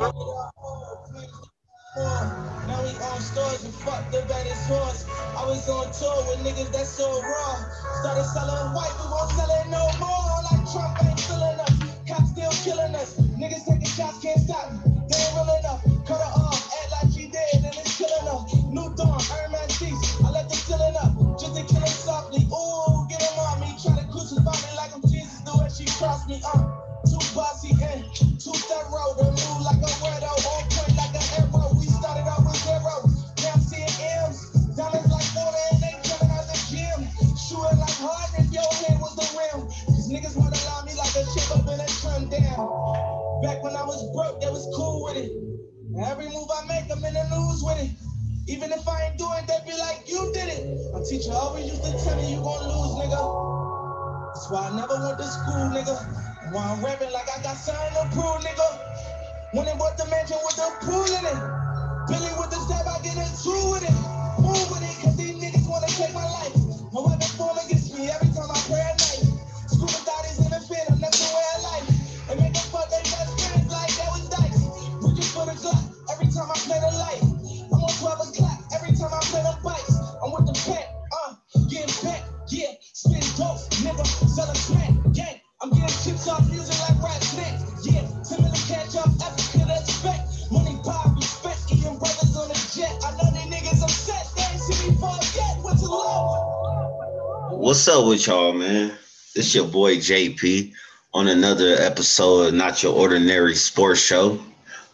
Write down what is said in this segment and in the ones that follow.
Now we on stores and fuck the baddest horse. I was on tour with niggas that's so raw. Started selling white, we won't sell it no more. Like Trump ain't filling us, cops still killing us. Niggas taking shots, can't stop. They ain't real enough. Cut her off, act like she dead, and it's killing her. New dawn, Iron why I'm rapping like I got to prove, nigga. When it bought the mansion with the pool in it. Billy with the stab, I get into with it. Move with it, cause these niggas wanna take my life. What's up with y'all, man? It's your boy JP on another episode of Not Your Ordinary Sports Show.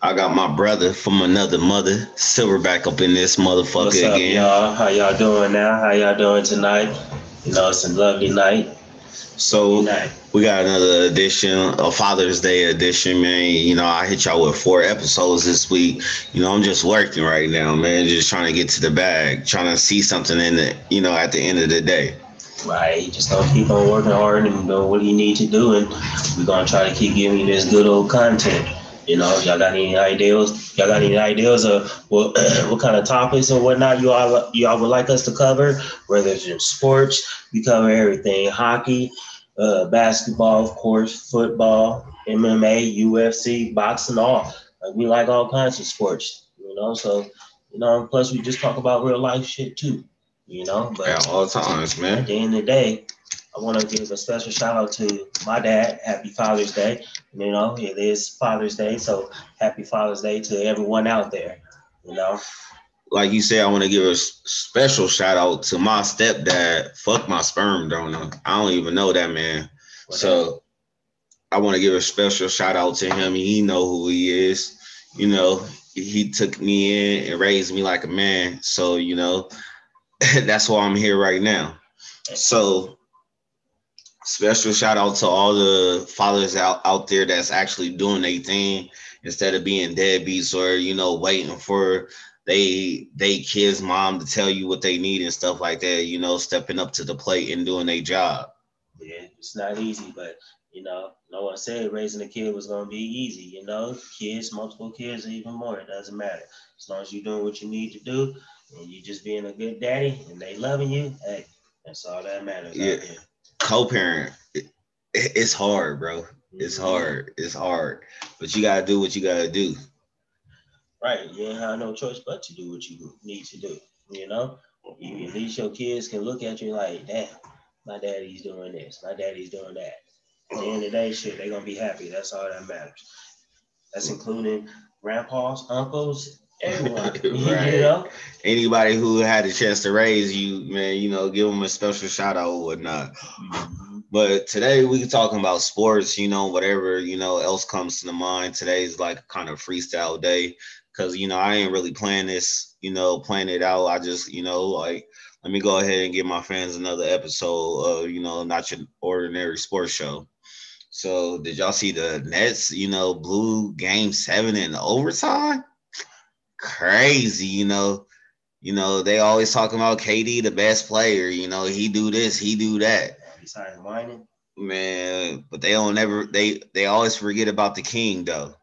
I got my brother from another mother, Silverback, up in this motherfucker What's up, again. y'all? How y'all doing now? How y'all doing tonight? You know, it's a lovely night. So Night. we got another edition, a Father's Day edition, man. You know, I hit y'all with four episodes this week. You know, I'm just working right now, man. Just trying to get to the bag, trying to see something in it. you know, at the end of the day. Right, you just gonna keep on working hard and doing what you need to do, and we're gonna try to keep giving you this good old content. You know, y'all got any ideas? Y'all got any ideas of what what kind of topics or whatnot you all y'all would like us to cover? Whether it's in sports, we cover everything: hockey, uh, basketball, of course, football, MMA, UFC, boxing, all. Like we like all kinds of sports. You know, so you know. Plus, we just talk about real life shit too. You know, but At all times, man. at the end of the day, I want to give a special shout out to my dad. Happy Father's Day. You know, it is Father's Day, so happy Father's Day to everyone out there. You know, Like you said, I want to give a special shout out to my stepdad. Fuck my sperm donor. I don't even know that man. So I want to give a special shout out to him. He know who he is. You know, he took me in and raised me like a man. So, you know, that's why I'm here right now. So special shout out to all the fathers out, out there that's actually doing their thing instead of being deadbeats or, you know, waiting for they they kids mom to tell you what they need and stuff like that, you know, stepping up to the plate and doing their job. yeah, it's not easy, but you know, no one said raising a kid was gonna be easy. You know, kids, multiple kids, even more, it doesn't matter. As long as you're doing what you need to do and you just being a good daddy and they loving you, hey, that's all that matters. Yeah. Co-parent, it, it's hard, bro. It's Mhm. hard. It's hard. But you gotta do what you gotta do. Right. You ain't have no choice but to do what you need to do. You know, you, at least your kids can look at you like, damn, my daddy's doing this, my daddy's doing that. At the end of the day, shit, they're gonna be happy. That's all that matters. That's including grandpas, uncles, everyone. Right. You know? Anybody who had a chance to raise you, man, you know, give them a special shout out or whatnot. But today we can talking about sports, you know, whatever, you know, else comes to the mind. Today's like kind of freestyle day because, you know, I ain't really playing this, you know, playing it out. I just, you know, like, let me go ahead and give my fans another episode of, you know, not your ordinary sports show. So did y'all see the Nets, you know, blew game seven in overtime? Crazy, you know. You know, they always talking about KD, the best player, you know, he do this, he do that. Besides whining, Man, but they don't ever they they always forget about the king though.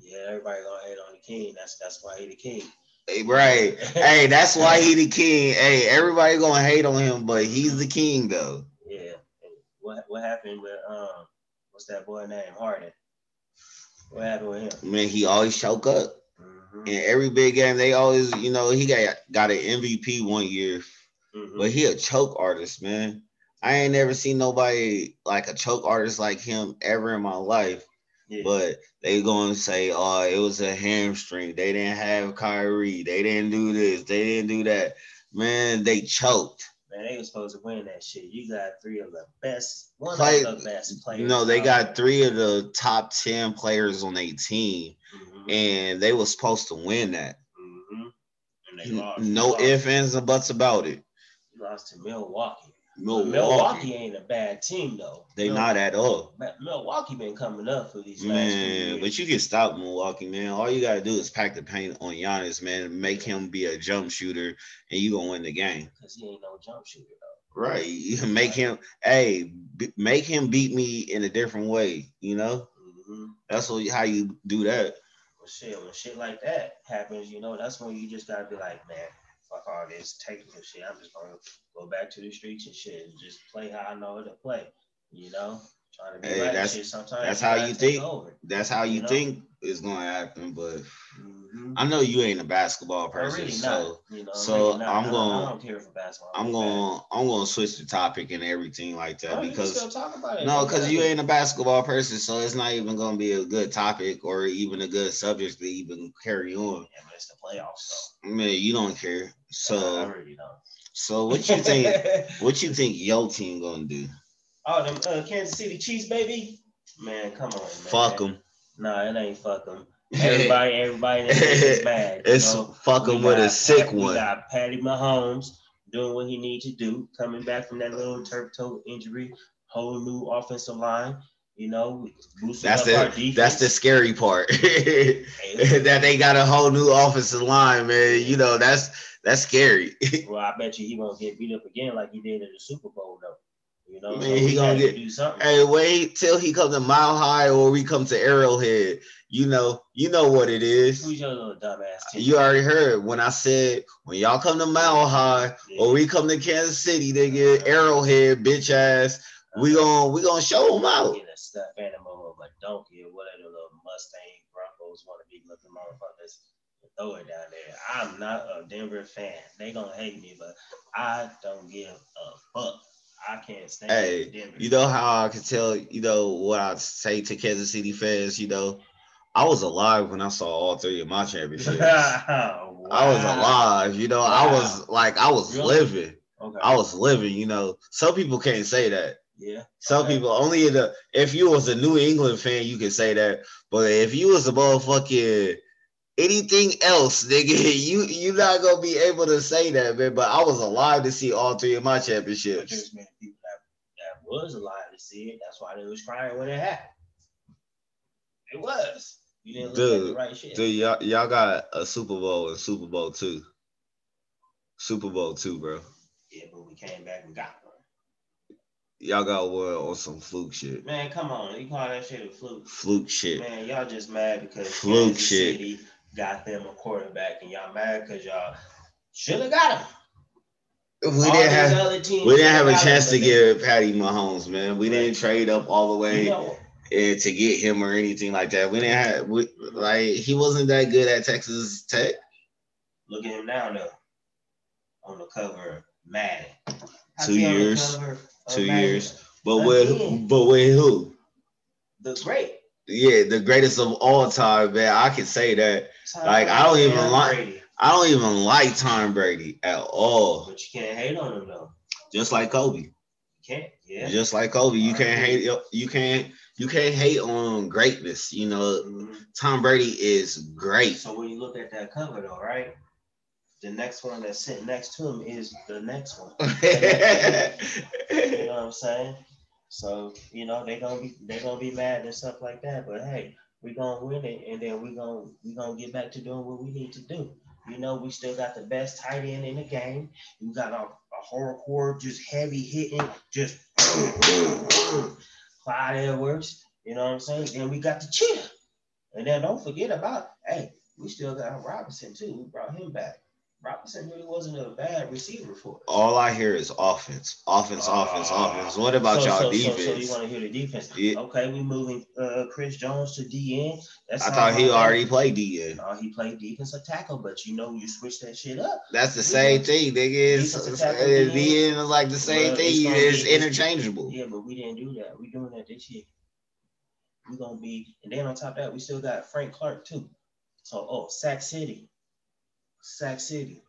yeah, everybody gonna hate on the king. That's that's why he the king. Hey, right. hey, that's why he the king. Hey, everybody gonna hate on him, but he's the king though. Yeah. What what happened with um what's that boy name? Harden. What happened with him? Man, he always choke up. Mhm, In every big game, they always, you know, he got got an MVP one year, mhm. but he a choke artist, man. I ain't never seen nobody like a choke artist like him ever in my life. Yeah. But they going to say, oh, it was a hamstring. They didn't have Kyrie. They didn't do this. They didn't do that. Man, they choked. Man, they was supposed to win that shit. You got three of the best, one Play- of the best players. No, they got three of the top 10 players on their team, Mhm, and they were supposed to win that. mhm. And they lost. No ifs, ands, or buts about it. You lost to Milwaukee. Milwaukee, Milwaukee ain't a bad team though. they Mil- not at all. Milwaukee been coming up for these last few Man, years. but you can stop Milwaukee, man. All you gotta do is pack the paint on Giannis, man. Make him be a jump shooter, and you gonna win the game. because he ain't no jump shooter though. Right. You can make him, hey, b- make him beat me in a different way. You know, hmm that's what, how you do that. Shit, when shit like that happens, you know, that's when you just gotta be like, man, fuck all this technical shit. I'm just gonna go back to the streets and shit and just play how I know how to play. You know, trying to be Hey, right that's- shit. Sometimes that's how you think. Over. That's how you, You know? think is gonna happen. But Mhm. I know you ain't a basketball person, really so. You know, so really. I'm gonna- I don't care for basketball. I'm gonna I'm gonna switch the topic and everything like that Oh, because still talk about it. No, because you ain't a basketball person, so it's not even gonna be a good topic or even a good subject to even carry on. Yeah, but it's the playoffs I mean, you don't care. So, really don't. so what you think? what you think your team gonna do? Oh, them uh, Kansas City Chiefs, baby. Man, come on, man. Fuck them. Nah, it ain't fuck them. Everybody, everybody in is bad. It's know? fuck We 'em with a sick Pat- We one. got Patty Mahomes doing what he needs to do, coming back from that little turf toe injury, whole new offensive line. You know, That's the that's the scary part. That they got a whole new offensive line, man. You know that's that's scary. well, I bet you he won't get beat up again like he did in the Super Bowl, though. You know, Man, so he gonna get- do something. hey, wait till he comes to Mile High or we come to Arrowhead. You know, you know what it is. Who's your little dumbass team? You already heard when I said when y'all come to Mile High Yeah. or we come to Kansas City, they get Arrowhead, bitch ass. We uh-huh. gonna we gonna show them out. get a stuffed animal of a donkey or whatever little Mustang Broncos want to be looking motherfuckers throw it down there. I'm not a Denver fan. They gonna hate me, but I don't give a fuck. I can't stand Hey, Denver. You know how I can tell, you know, what I say to Kansas City fans, you know, I was alive when I saw all three of my championships. I was alive, you know, I was like I was Really? living. Okay. I was living, you know. Some people can't say that. yeah. Some Okay. people only in the if you was a New England fan, you can say that. But if you was a motherfucking anything else, nigga, you you not gonna be able to say that, man. But I was alive to see all three of my championships. there's many people that, that was alive to see it. That's why they was crying when it happened. It was. You didn't look at the Dude, right shit. Dude, y'all, y'all got a Super Bowl and Super Bowl two. Super Bowl two, bro. Yeah, but we came back and got one. Y'all got one on some fluke shit. Man, come on. You call that shit a fluke. Fluke shit. Man, y'all just mad because Fluke Kansas shit. City got them a quarterback, and y'all mad because y'all should have got him. We All didn't have we didn't have a chance to but they- give Patty Mahomes, man. We didn't trade up all the way You know, eh, to get him or anything like that. We didn't have we, like he wasn't that good at Texas Tech. look at him now, though. On the cover of Madden. Two he on the years. Two Madden? years. But with Again. but with who? The great. Yeah, the greatest of all time, man. I can say that. Tom Like, I don't even Tom like- Brady. I don't even like Tom Brady at all. But you can't hate on him, though. Just like Kobe. You can't. Yeah. Just like Kobe. You can't hate you can't you can't hate on greatness. You know, Mhm. Tom Brady is great. So when you look at that cover, though, right? The next one that's sitting next to him is the next one. You know what I'm saying? So you know they gonna be they gonna be mad and stuff like that. But hey, we gonna win it, and then we gonna we gonna get back to doing what we need to do. You know, we still got the best tight end in the game. We got a, a hardcore, just heavy hitting, just Clyde Edwards. You know what I'm saying? Then we got the cheetah, and then don't forget about hey, we still got Robinson too. We brought him back. Robinson really wasn't a bad receiver for us. All I hear is offense, offense, offense, Ah. offense. What about so, y'all so, defense? So, so you want to hear the defense? Yeah. Okay, we moving uh, Chris Jones to DN. That's I thought he already played DN. Uh, he played defensive tackle, but you know you switch that shit up. That's the same thing, nigga. It's, it's, DN DN. is like the same Well, thing. It's it's- interchangeable. Yeah, but we didn't do that. We doing that this year. We gonna be, and then on top of that, we still got Frank Clark too. So, oh, Sac City, Sac City.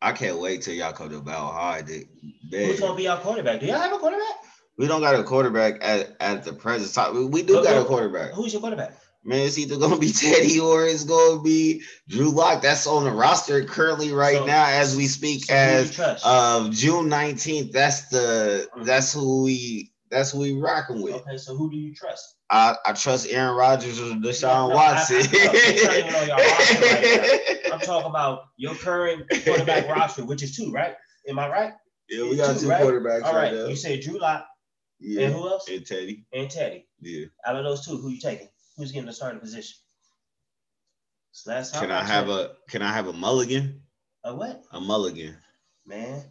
I can't wait till y'all come to Battle High. Dude. Who's gonna be our quarterback? Do y'all have a quarterback? We don't got a quarterback at, at the present time. We do got a quarterback. Who's your quarterback? Man, it's either gonna be Teddy or it's gonna be Drew Lock. That's on the roster currently right So- now as we speak. So as of June 19th, that's the uh-huh. that's who we that's who we rocking with. okay, so who do you trust? I, I trust Aaron Rodgers or Deshaun no, Watson. I- no, it's not even on your roster right I'm talking about your current quarterback roster, which is two, right? Am I right? yeah, we got Two, two right? quarterbacks All right, right. now. You said Drew Lock Yeah, and who else? and Teddy. And Teddy. Yeah. Out of those two, who you taking? Who's getting the starting position? So that's how Can I have a Can I have a mulligan? a what? A mulligan. Man,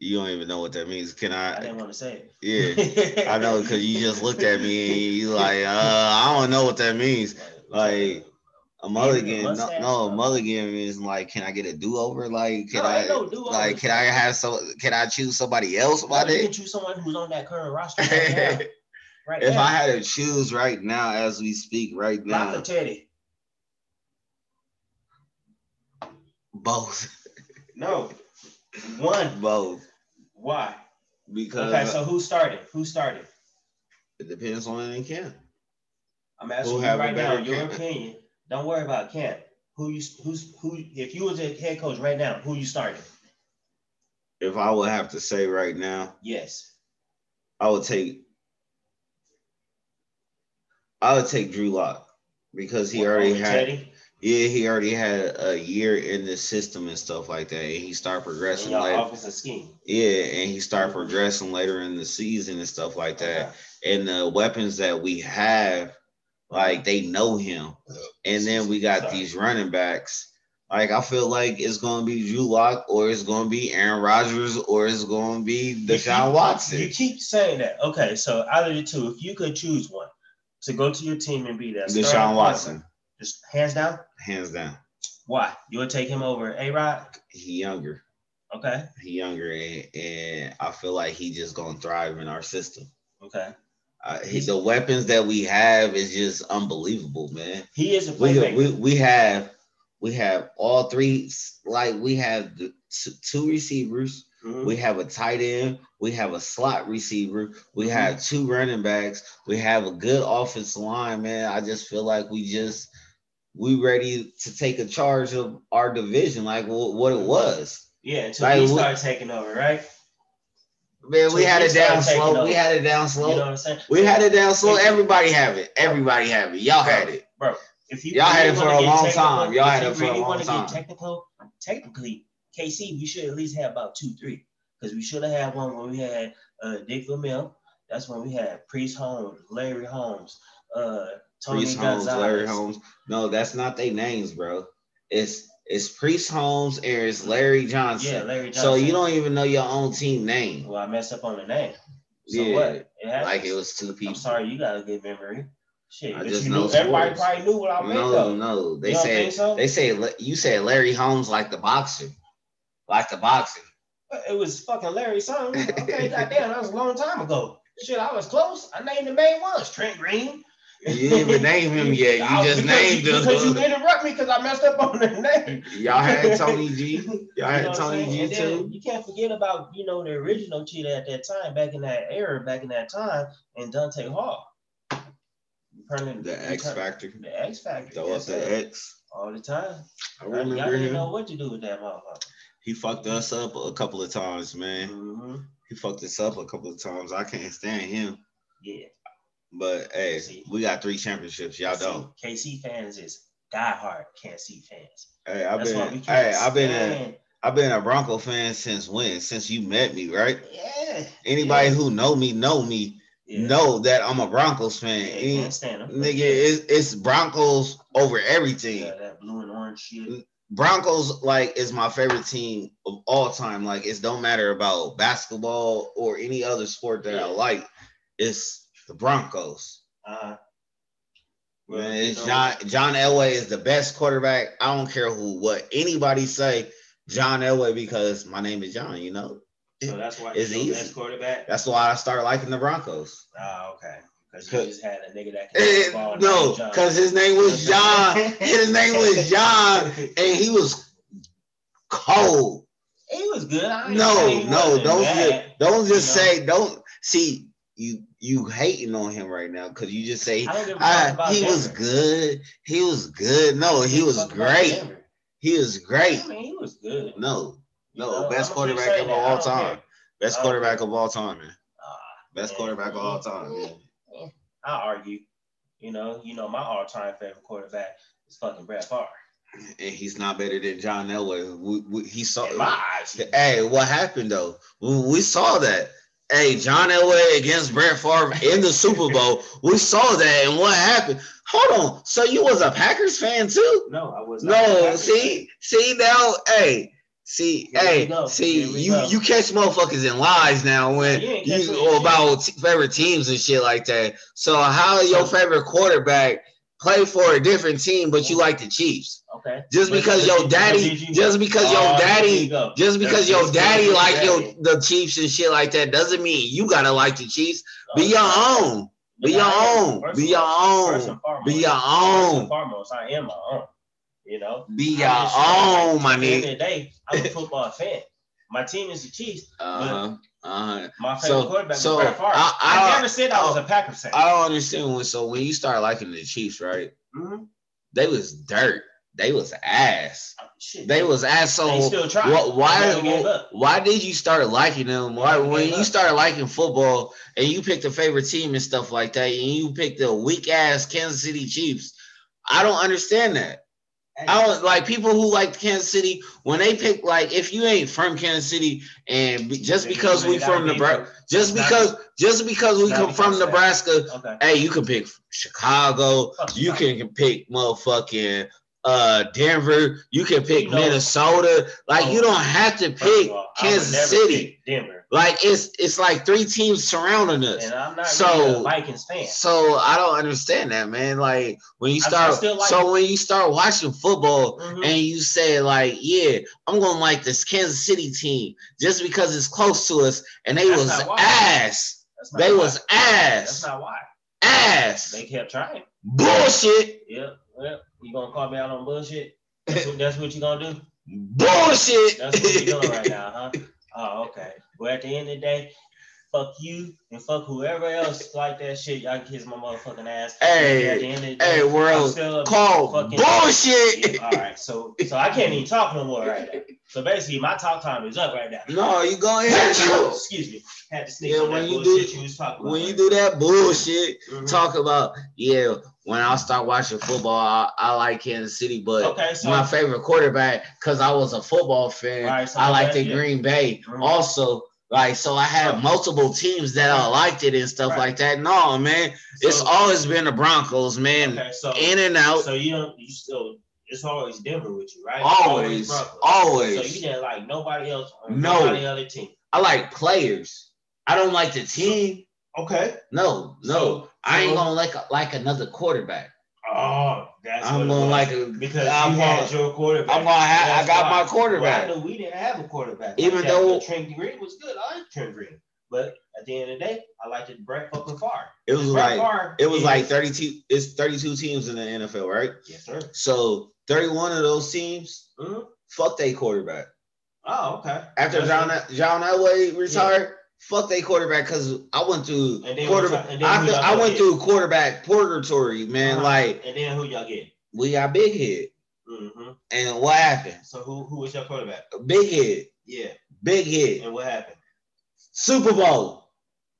You don't even know what that means. Can I I? didn't want to say it. Yeah. I know because you just looked at me and you like, uh, I don't know what that means. Like a mulligan, no, no, a mulligan is like, can I get a do over? Like, can No, I, no like, can I have so? Can I choose somebody else No, you can choose someone who's on that current roster right now. Right if now. I had to choose right now, as we speak, right Lock now, or Teddy. both, No. One. both, Why? because Okay, so who started? Who started? it depends on any camp. I'm asking Who you right now, better your camp? opinion. Don't worry about camp. Who you who's who if you was a head coach right now, who you starting? If I would have to say right now, Yes. I would take, I would take Drew Lock because he already had. Teddy Yeah, he already had a year in the system and stuff like that, and he started progressing later. offensive scheme. Yeah, and he started mhm. progressing later in the season and stuff like that. And the weapons that we have, like they know him. And then we got Sorry. these running backs. Like I feel like it's gonna be Drew Lock or it's gonna be Aaron Rodgers or it's gonna be Deshaun keep- Watson. You keep saying that. Okay, so out of the two, if you could choose one to go to your team and be that Deshaun Watson, just hands down. hands down. Why? You would take him over A Rod? He younger. Okay. He younger and, and I feel like he just gonna thrive in our system. Okay. Uh, he, the weapons that we have is just unbelievable, man. He is a We, playmaker. we we have we have all three like we have the two receivers, Mhm. we have a tight end, we have a slot receiver, we Mhm. have two running backs, we have a good offensive line, man. I just feel like we just we ready to take a charge of our division like wh- what it was. yeah, until like, we- started taking over, right? Man, we had we it down slow. We had it down You slow. know what I'm saying? We had it down slow. Everybody have it. Everybody have it. Y'all had it. If you Y'all had it for a long time. Y'all had it for a really long wanna time. Technical, technically, KC, we should at least have about two, three, because we should have had one when we had uh, Dick Vermeil. That's when we had Priest Holmes, Larry Holmes, uh, Tony Priest Holmes, Larry Holmes. No, that's not their names, bro. It's it's Priest Holmes and it's Larry Johnson. Yeah, Larry Johnson. So you don't even know your own team name. Well, I messed up on the name. So Yeah, what? It. Like it was two people. I'm sorry, you got a good memory. Shit, I just you know knew, everybody probably knew what I meant No, though. no. They You said so? they say you said Larry Holmes like the boxer, like the boxer. It was fucking Larry son. Okay, goddamn, that was a long time ago. Shit, I was close. I named the main ones. Trent Green. You didn't even name him yet. You I- just named him. Because you interrupt me because I messed up on the name. Y'all had Tony G. Y'all You had know Tony? G And too. You can't forget about, you know, the original cheetah at that time, back in that era, back in that time, and Dante Hall. Turning- The X Factor. The X Factor. Throw up it. the X. All the time. I remember Y'all didn't him. know what to do with that motherfucker. He fucked us up a couple of times, man. Mhm. He fucked us up a couple of times. I can't stand him. Yeah. But hey, See. we got three championships. Y'all See, don't. KC fans is diehard KC fans. Hey, I've That's been hey, I've been a I've been a Bronco fan since when? Since you met me, right? Yeah. Anybody Yeah. who know me know me Yeah. know that I'm a Broncos fan. Yeah, Any- nigga, it's, it's Broncos over everything. Yeah, that blue and orange shit. Broncos like is my favorite team of all time. Like it don't matter about basketball or any other sport that I like. It's the Broncos. Uh, Man, you know, John John Elway is the best quarterback. I don't care who what anybody say. John Elway because my name is John. You know So that's why It's he's the easy. best quarterback. that's why I started liking the Broncos. Ah, okay. Because you just had a nigga that can Eh, ball no, because his name was John. his name was John, and he was cold. He was good. I No, no, don't just, don't just you know? say don't see you you hating on him right now because you just say I don't give a fuck ah, he was good. He was good. No, he was great. He was great. I mean, he was good. No, no, best quarterback of. All time. care. Best quarterback of all time, man. Ah, Best man, quarterback of all time. Man. I argue. You know, you know, my all-time favorite quarterback is fucking Brett Favre. And he's not better than John Elway. We, we, he saw. In my eyes, Hey, what happened though? We, we saw that. Hey, John Elway against Brett Favre in the Super Bowl. We saw that, and what happened? Hold on. So you was a Packers fan too? no, I was No. See, see now. Hey, see, Here hey, see. You go. you catch motherfuckers in lies now when You you me in or shit. about favorite teams and shit like that. So how your favorite quarterback play for a different team, but you like the Chiefs? Okay. Just because your daddy, just because Oh, your daddy, just because your daddy like your the Chiefs and shit like that doesn't mean you gotta like the Chiefs. Be Oh, your own. Be your own. Be your own. Be your own. foremost, I am my own. You know. Be your own, my nigga. day, I'm a football fan. My team is the Chiefs. Uh-huh. Uh-huh. My favorite So- quarterback so, is Favre. I- I, I- never said I was a Packers fan. I don't understand when so when you start liking the Chiefs, right? Mhm. They was dirt. They was ass. Shit, They was ass. So trying. Why? They never gave up. Why did you start liking them? Why when you started liking football and you picked a favorite team and stuff like that, and you picked the weak ass Kansas City Chiefs? I don't understand that. I don't like people who like Kansas City when they pick like if you ain't from Kansas City and be, just because we from Nebraska, just because just because we come from because of that. Nebraska, Okay. hey, you can pick Chicago, you can pick motherfucking uh Denver, you can pick You know- Minnesota. Like you Oh, don't have to pick all, I would Kansas City. Denver, Like it's it's like three teams surrounding us. and I'm not So- Vikings fan. So I don't understand that, man. Like when you start, still like so when you start watching football Mhm. and you say like, yeah, I'm gonna like this Kansas City team just because it's close to us, and they That's was ass, they why. was ass. That's not why. ass, They kept trying. bullshit, Yep. Yep. You gonna call me out on bullshit? That's what, that's what you gonna do? bullshit. That's what you're doing right now, huh? Oh, okay. Well, at the end of the day, fuck you and fuck whoever else like that shit. Y'all can kiss my motherfucking ass. Hey, at the end of the day, hey, world, Call fucking- bullshit. All right, so so I can't even talk no more right now. So basically, my talk time is up right now. No, you go ahead. Excuse me. Had to sneak Yeah, when you do- you was talking about. when you do that bullshit, Mhm. talk about yeah. When I start watching football, I, I like Kansas City, but Okay, so my favorite quarterback because I was a football fan. Right, so I liked the yeah. Green Bay. Also, like so, I had So- multiple teams that I liked it and stuff Right. like that. No, man, it's always been the Broncos, man, okay, so in and out, so you don't you still it's always Denver with you, right? always, Broncos. always. So you didn't like nobody else on No. nobody other team. I like players. I don't like the team. Okay. No, no, I ain't gonna like like another quarterback. Oh, that's I'm gonna like a because I'm you gonna- your quarterback. I'm gonna have. I got why. my quarterback. Well, we didn't have a quarterback. Even that, though- Trent Green was good. I like Trent Green, but at the end of the day, I liked it Brett fucking Favre. It was Brett like Favre it was is- like 32. It's 32 teams in the NFL, right? yes sir. So 31 of those teams, Mhm. fuck they quarterback. Oh okay. After John. John Elway retired, fuck they quarterback because I went through quarterback. I, I went Bucket. through quarterback purgatory, man. Uh-huh. Like and then who y'all get? we got big head, hmm and what happened? So who who was your quarterback? Big head, Yeah. big head, And what happened? Super Bowl.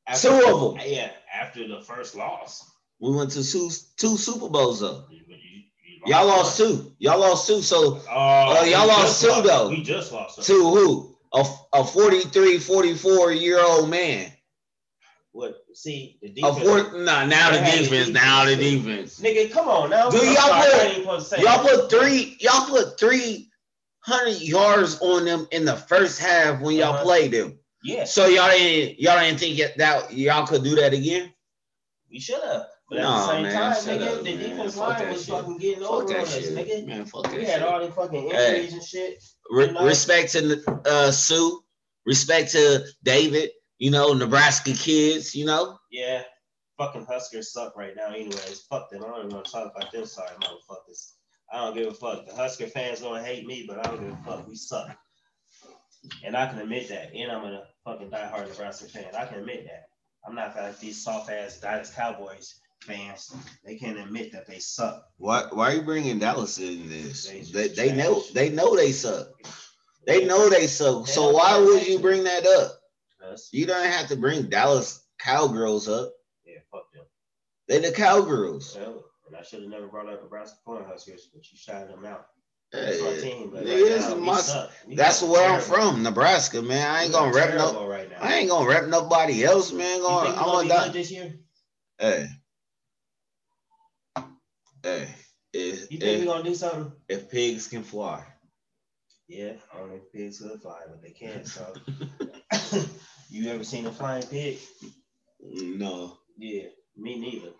After, Two of them. Yeah. After the first loss. We went to two, two Super Bowls though. You- you- you Y'all lost one. two. Y'all lost two. So Uh, y'all we lost two, though. We just lost. Two who? A, a 43, 44 year old man. What? See the defense. four, nah, now the the defense. Now the defense, defense. Nigga, come on now. Dude, y'all put- I ain't supposed to say Y'all put three. Y'all put three hundred yards on them in the first half when y'all Uh-huh. played them. Yeah, So y'all didn't y'all didn't think that- that y'all could do that again? we should have. But at the same man, time, nigga, up, the man. defense Fuck line was shit. fucking getting Fuck over on us, shit, nigga. man. Fuck that We shit. had all the fucking Hey. injuries and shit. Re- respect to uh, Suh, respect to David. You know, Nebraska kids. You know, Yeah, fucking Huskers suck right now. Anyways, fuck them. I don't even want to talk about them. Sorry, motherfuckers. I don't give a fuck. The Husker fans gonna hate me, but I don't give a fuck. We suck, and I can admit that. And I'm a fucking diehard Nebraska fan. I can admit that. I'm not like these soft ass Dallas Cowboys fans. They can't admit that they suck. why why are you bringing Dallas in this? They They they know they know they suck. They know they suck. They So why would you bring that up? Us. You don't have to bring Dallas Cowgirls up. Yeah, fuck them. They the Cowgirls. And I should have never brought up Nebraska Corn Huskers, but you shouted them out. My Hey, team, right now, my- that's where I'm from, Nebraska, man. I ain't gonna rep no. right now. I ain't gonna rep nobody else, man. Think I'm gonna gonna die. this year? Hey, hey, if, You think if, we gonna do something? if pigs can fly, Yeah, oh, only pigs could fly, but they can't. So, you ever seen a flying pig? no, Yeah, me neither.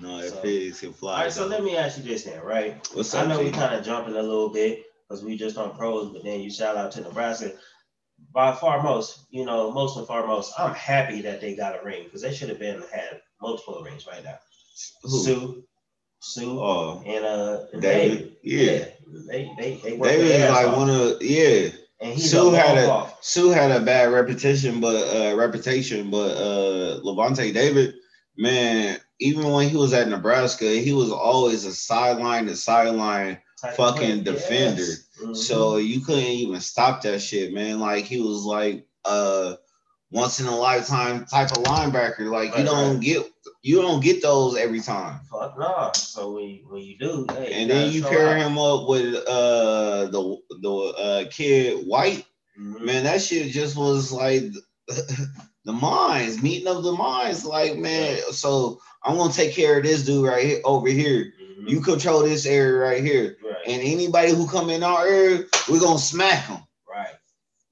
no, if So- pigs can fly. All right, so let me ask you this then, right? What's up, I know we kind of jumping a little bit because we just on pros, but then you shout out to Nebraska. By far most, you know, most and far most, I'm happy that they got a ring because they should have been had multiple rings right now. Who? Suh, Suh, Oh, and uh, and David. David. Yeah, they they they David is like off. one of yeah. and Suh had a- off. Suh had a bad reputation, but uh reputation, but uh Lavonte David, man, even when he was at Nebraska, he was always a sideline to sideline fucking player. defender. Yes. Mhm. So you couldn't even stop that shit, man. Like he was like uh once in a lifetime type of linebacker. Like you don't right. get you don't get those every time. fuck nah. So when when you do, hey, And then you pair him up with uh the the uh kid White, Mhm. man, that shit just was like the minds, meeting of the minds. Like, man, so I'm gonna take care of this dude right here over here. Mhm. You control this area right here. right, And anybody who come in our area, we're gonna smack them. right.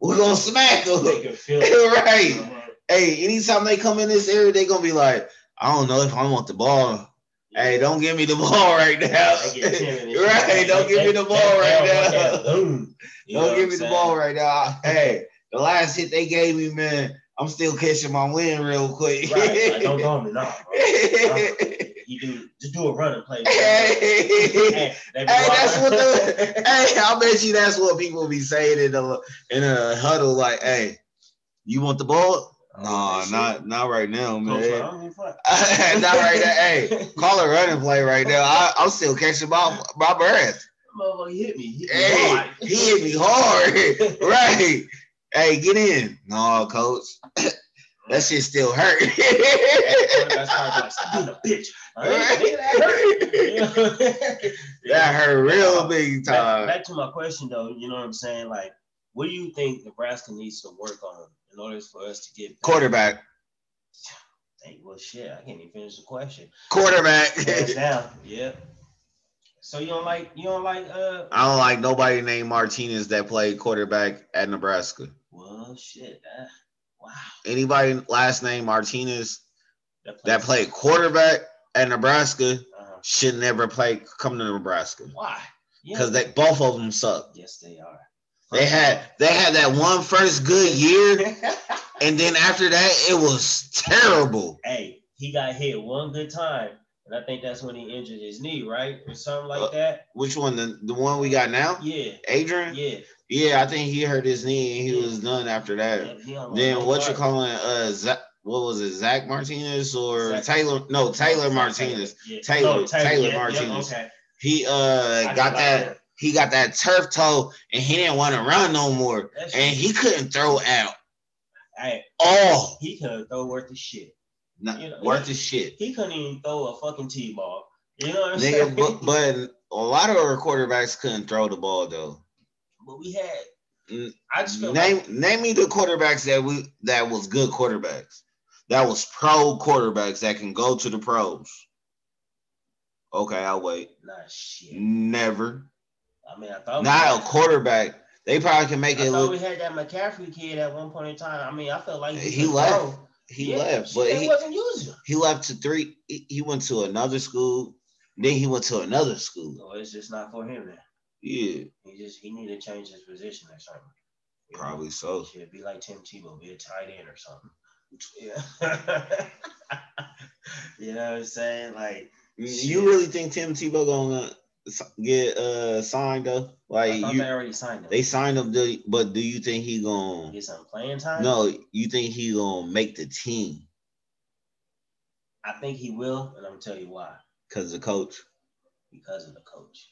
We're gonna smack them. Feel Uh-huh. right. Hey, anytime they come in this area, they're gonna be like, I don't know if I want the ball. Hey, don't give me the ball right now. They get timid and shit. right, don't give me the ball right now. Don't give me the ball right now. Hey, the last hit they gave me, man, I'm still catching my wind real quick. Right, like, don't go me, no. You do just do a run and play. hey, Hey, that's what the I bet you that's what people be saying in a in a huddle. Like, hey, you want the ball? Nah, not not right now, man. I don't give a fuck. not right now. Hey, call a running play right now. I, I'm still catching my my breath. Motherfucker hit me. Hit me Hey, hard. he hit me hard. right. Hey, get in. No, coach. That shit still hurt. Quarterback's probably like, "Stop being a bitch." Like, "Hey, nigga, that hurt." real big Back, time. back to my question though, you know what I'm saying? Like, what do you think Nebraska needs to work on in order for us to get back? Quarterback. Hey, well, shit, I can't even finish the question. Quarterback. Down, yeah. So you don't like you don't like uh I don't like nobody named Martinez that played quarterback at Nebraska. well shit uh, wow Anybody last name Martinez that, that played quarterback at Nebraska uh-huh. should never play come to Nebraska why yeah. because they both of them suck. yes they are They had they had that one first good year, and then after that it was terrible. hey he got hit one good time and I think that's when he injured his knee right or something like Uh, that Which one? The the one we got now? yeah Adrian? yeah Yeah, I think he hurt his knee and he Yeah. was done after that. Yeah, Then what you calling uh Zach, what was it, Zach Martinez or Zach- Taylor? No, Taylor Martinez. yeah. Taylor- No, Taylor yeah, Martinez. okay. He uh I got that. He got that turf toe and he didn't want to run no more. That shit- And he couldn't throw out hey, all he couldn't throw worth the shit. not You know, worth the shit. He couldn't even throw a fucking t-ball. You know what I'm saying? But, but a lot of our quarterbacks couldn't throw the ball though. But we had. I just feel Name like name me the quarterbacks that we that was good quarterbacks. That was pro quarterbacks that can go to the pros. Okay, I'll wait. nah shit. Never. I mean, I thought Not a quarterback. They probably can make I it thought look. we had that McCaffrey kid at one point in time. I mean, I felt like He left. throw. He Yeah, left, but he, wasn't using. he left to three. He, went to another school. Then he went to another school. So it's just not for him. Then Yeah, he just he need to change his position or something. You know? probably so. Should be like Tim Tebow, be a tight end or something. Yeah. you know what I'm saying? Like, You really think Tim Tebow gonna get uh signed though? Like you, they already signed him. they signed him. But do you think he gonna? get some playing time. No, you think he gonna make the team I think he will, and I'm gonna tell you why. because the coach? Because of the coach.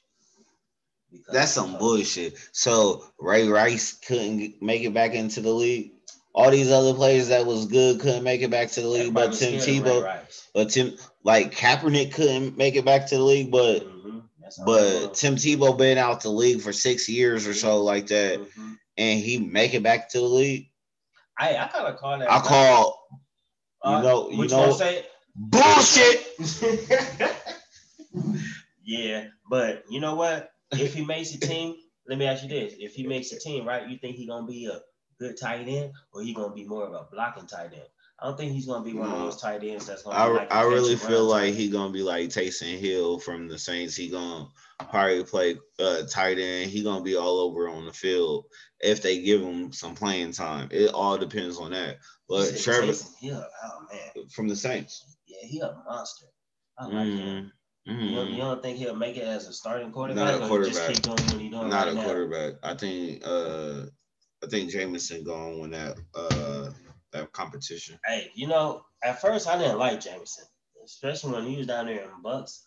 Because That's some coach. bullshit. So Ray Rice couldn't make it back into the league. All these other players that was good couldn't make it back to the league, Everybody but Tim scared of Ray Tebow, but Tim like Kaepernick couldn't make it back to the league, but Mhm. But. Tim Tebow been out the league for six years or so like that, Mhm. and he make it back to the league. I I kind of call that. I call you Uh, know you know say? bullshit. yeah, but you know what? If he makes a team, let me ask you this: If he makes a team, right, you think he gonna be a good tight end, or he gonna be more of a blocking tight end? I don't think he's gonna be one of those tight ends that's gonna. I, like I really feel like type. he gonna be like Taysom Hill from the Saints. He gonna probably play uh, tight end. He gonna be all over on the field if they give him some playing time. It all depends on that. But Trevor Taysom Hill, oh man, from the Saints. yeah, he a monster. I like him. Mhm, You, don't, mhm. you don't think he'll make it as a starting quarterback? Not a quarterback. keep doing what doing Not right a now? quarterback. I think uh I think Jameis gonna win that uh that competition. Hey, you know, at first I didn't like Jameis, especially when he was down there in Bucks.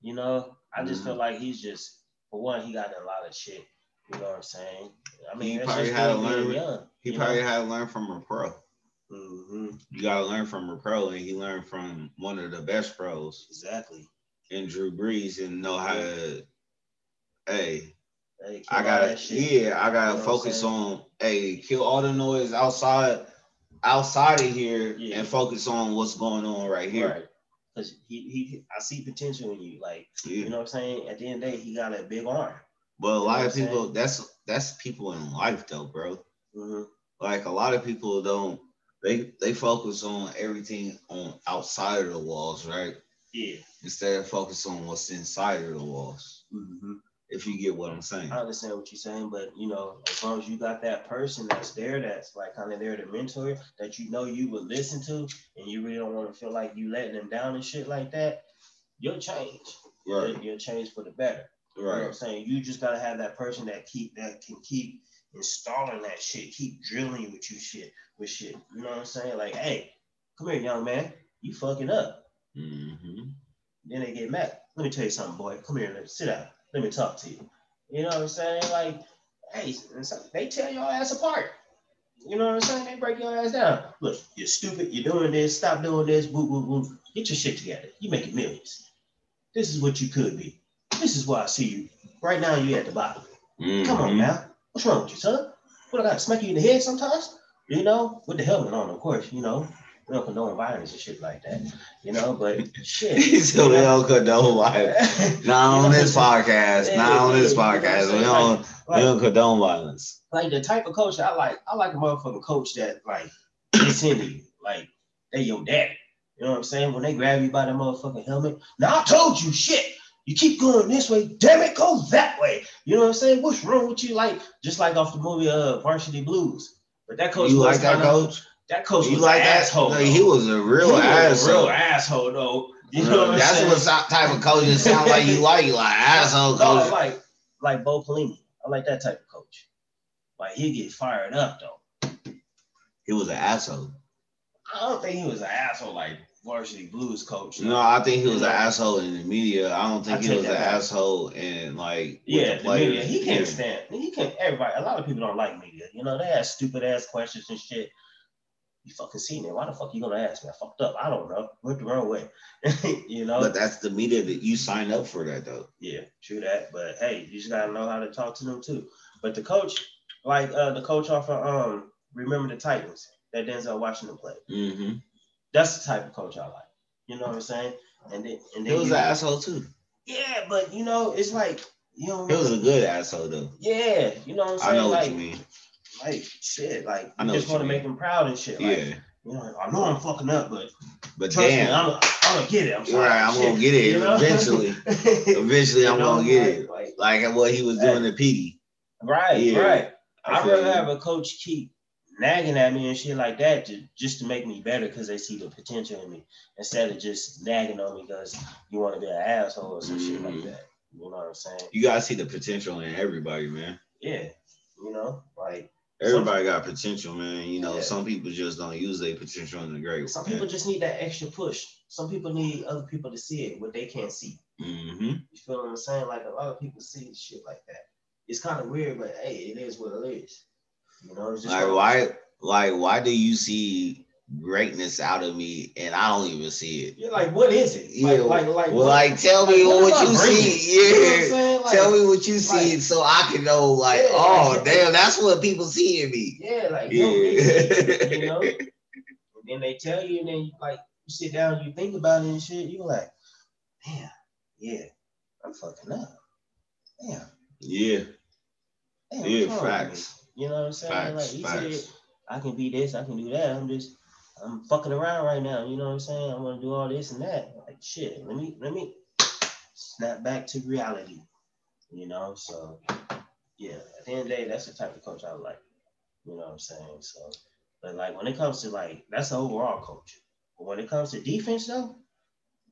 You know, I just Mhm. feel like he's just for one, he got a lot of shit. You know what I'm saying? I mean, He probably had to learn- young. He probably know? had to learn from a pro. hmm You gotta learn from a pro, and he learned from one of the best pros. exactly. and Drew Brees and know how to. Hey, Hey, I gotta. Yeah, I gotta You know focus on. Hey, kill all the noise outside, outside of here, Yeah. and focus on what's going on right here. Right. Because he, he, I see potential in you. Like, Yeah. you know what I'm saying? At the end of the day, he got a big arm. but a you lot know of people. saying? That's that's people in life though, bro. hmm Like a lot of people don't. They they focus on everything on outside of the walls, right? Yeah. Instead of focus on what's inside of the walls. hmm If you get what I'm saying. I understand what you're saying, but you know, as long as you got that person that's there, that's like kind of there to mentor, that you know you would listen to, and you really don't want to feel like you letting them down and shit like that, you'll change. Right. You'll, you'll change for the better. You know what I'm saying? You just gotta have that person that keep that can keep installing that shit, keep drilling you with you shit with shit. You know what I'm saying? Like, hey, come here, young man, you fucking up. hmm Then they get mad. Let me tell you something, boy. Come here, sit down. Let me talk to you. You know what I'm saying? Like, hey, they tear your ass apart. You know what I'm saying? They break your ass down. Look, you're stupid. You're doing this. Stop doing this. Boo, boo, boo. Get your shit together. You're making millions. This is what you could be. This is why I see you. Right now, you're at the bottom. Come on Mhm. now. What's wrong with you, son? What I got to smack you in the head sometimes? You know, with the helmet on, of course. You know, we don't condone violence and shit like that. You know, but shit. Said we don't condone violence. Not on this podcast. Not on this podcast. We don't. We don't condone violence. like the type of coach I like, I like a motherfucking coach that like gets into you, like they your daddy. You know what I'm saying? When they grab you by the motherfucking helmet, now I told you shit. You keep going this way, damn it, go that way. You know what I'm saying? What's wrong with you? Like just like off the movie uh Varsity Blues. But that coach You was like that kinda- coach? That coach You was like an asshole. No, though. he was a real He was a asshole. real asshole though. You know what I'm That's saying? what type of coaches sound like you like. You like asshole No, coach. like like Bo Pelini. I like that type of coach. Like he get fired up though. He was an asshole. I don't think he was an asshole like varsity blues coach. No, I think he was an asshole in the media. I don't think I he was an back. asshole in like yeah, the the media. He can't stand. He can't. Everybody. A lot of people don't like media. You know, they ask stupid ass questions and shit. You fucking seen it. Why the fuck you gonna ask me? I fucked up. I don't know. Went the wrong way. you know. But that's the media that you sign up for that though. Yeah, true that. But hey, you just gotta know how to talk to them too. But the coach, like uh the coach off of um Remember the Titans that Denzel Washington played. Mm-hmm. That's the type of coach I like. You know what I'm saying? And then and He then was you- an asshole too. Yeah, but you know, it's like You know, It was a good asshole though. yeah, you know what I'm saying? I know like, what you mean. Like shit, like I just want to make them proud and shit. Like, Yeah, you know, I know I'm fucking up, but but trust me, damn, I'm, I'm gonna get it. I'm sorry. right. I'm Shit, gonna get it you know? eventually. Eventually, I'm know, gonna get like- it. Like, Like what he was doing to Petey. right, Yeah. right. I I'd rather have a coach keep nagging at me and shit like that to, just to make me better because they see the potential in me instead of just nagging on me because you want to be an asshole or some shit like Mhm. that. You know what I'm saying? You gotta see the potential in everybody, man. Yeah. You know, like Everybody got potential, man. You know, Yeah. some people just don't use their potential in the great. some people just need that extra push. Some people need other people to see it, what they can't see. hmm You feel what I'm saying? Like a lot of people see shit like that. It's kind of weird, but hey, it is what it is. You know, it's just Like why? Like why do you see greatness out of me and I don't even see it? You're like, what is it? Yeah. Like, like, like, well, what- like tell me like, what, am you see. You know what Yeah. Like, Tell me what you see like- so I can know, like, Yeah, oh, like- damn, that's what people see in me. Yeah, like, Yeah. yo, you know. And then they tell you, and then you like you sit down, you think about it and shit. You like, damn, yeah, I'm fucking up. Damn, Yeah, damn yeah, what's wrong with me? facts. You know what I'm saying? Facts, like he facts. said, I can be this, I can do that. I'm just, I'm fucking around right now. You know what I'm saying? I'm gonna do all this and that. Like shit. Let me, let me snap back to reality. You know, so yeah. At the end of the day, that's the type of coach I like. You know what I'm saying? So, but like when it comes to like, that's the overall coach. But when it comes to defense though,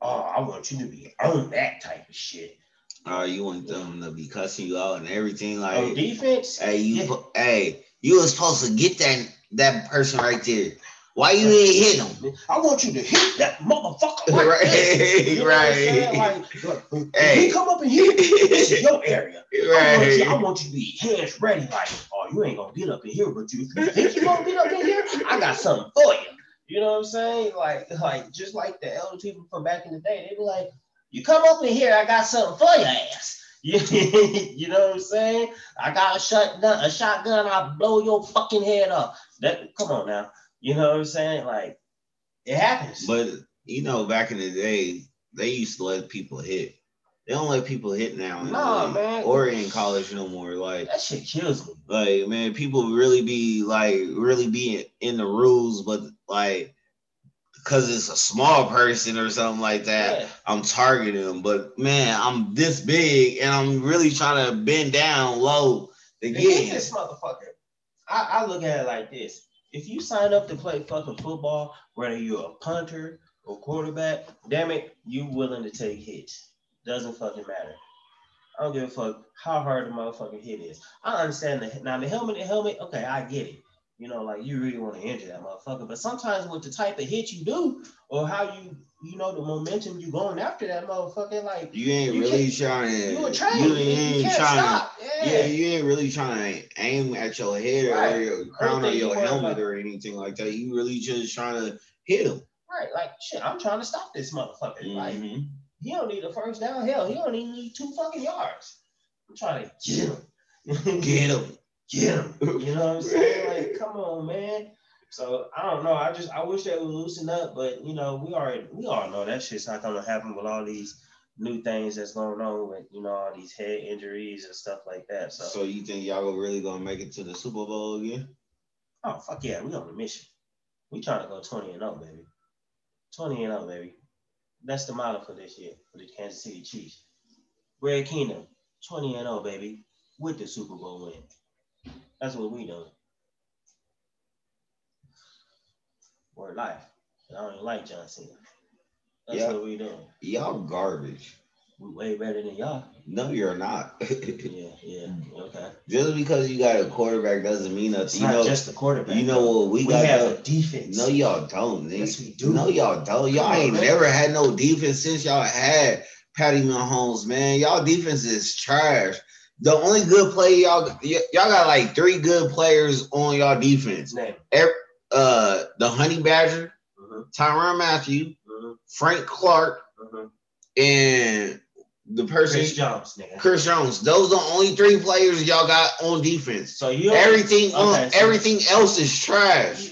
oh, I want you to be on that type of shit. Oh, you want them to be cussing you out and everything, on like, defense, hey, you, yeah. hey, you was supposed to get that that person right there. Why you ain't hit him? I want you to hit that motherfucker right. You know what I'm saying? right, Like, look, Hey. he come up in here, this is your area. I want, you, I want you to be hands ready, like, oh, you ain't gonna get up in here, but you, you think you gonna get up in here, I got something for you. You know what I'm saying? Like, like just like the elder people from back in the day, they be like, you come up in here, I got something for your ass. You, know what I'm saying? I got a shotgun, a shotgun, I'll blow your fucking head up. That come on now. You know what I'm saying? Like, it happens. But you know, back in the day, they used to let people hit. They don't let people hit now, in Nah, man. or in college no more. Like, that shit kills me. like man, people really be like really be in, the rules, but like because it's a small person or something like that, Yeah. I'm targeting them. But man, I'm this big and I'm really trying to bend down low to get get this motherfucker. I, I look at it like this. If you sign up to play fucking football, whether you're a punter or quarterback, damn it, you willing to take hits. Doesn't fucking matter. I don't give a fuck how hard the motherfucking hit is. I understand the now the helmet, the helmet, okay, I get it. You know, like you really want to injure that motherfucker. But sometimes with the type of hit you do, or how you, you know, the momentum you going after that motherfucker, like You ain't You really trying you a train. You You, ain't can't trying stop. Yeah. Yeah, you ain't really trying to aim at your head or your crown or your helmet about. or anything like that. You really just trying to hit him. Right, like shit, I'm trying to stop this motherfucker. Like Mhm. he don't need a first down. Hell, he don't even need two fucking yards. I'm trying to get him. Get him. Get him. You know what I'm saying? Like, come on, man. So I don't know. I just I wish they would loosen up, but you know, we already we all know that shit's not gonna happen with all these new things that's going on with you know all these head injuries and stuff like that. So, So you think y'all really gonna make it to the Super Bowl again? oh fuck yeah, we on a mission. We trying to go 20 and 0, baby. 20 and 0, baby. That's the model for this year for the Kansas City Chiefs. Red Kingdom, 20 and 0, baby, with the Super Bowl win. That's what we doing. We're life. I don't even like John Cena. That's Yeah. what we doing. Y'all garbage. We way better than y'all. No, you're not. Yeah, yeah, okay. just because you got a quarterback doesn't mean It's nothing. You not know, just the quarterback. you know what we, we got. have a defense. No, y'all don't. nigga. Yes, we do. No, y'all don't. Y'all ain't man. never had no defense since y'all had Patty Mahomes, man. Y'all defense is trash. The only good play y'all y'all got like three good players on y'all defense. Name. Uh, the Honey Badger, Mhm, Tyrann Mathieu, mhm, Frank Clark, mhm. and the person Chris Jones, nigga. Chris Jones. Those are the only three players y'all got on defense. So you Everything on so- everything else is trash.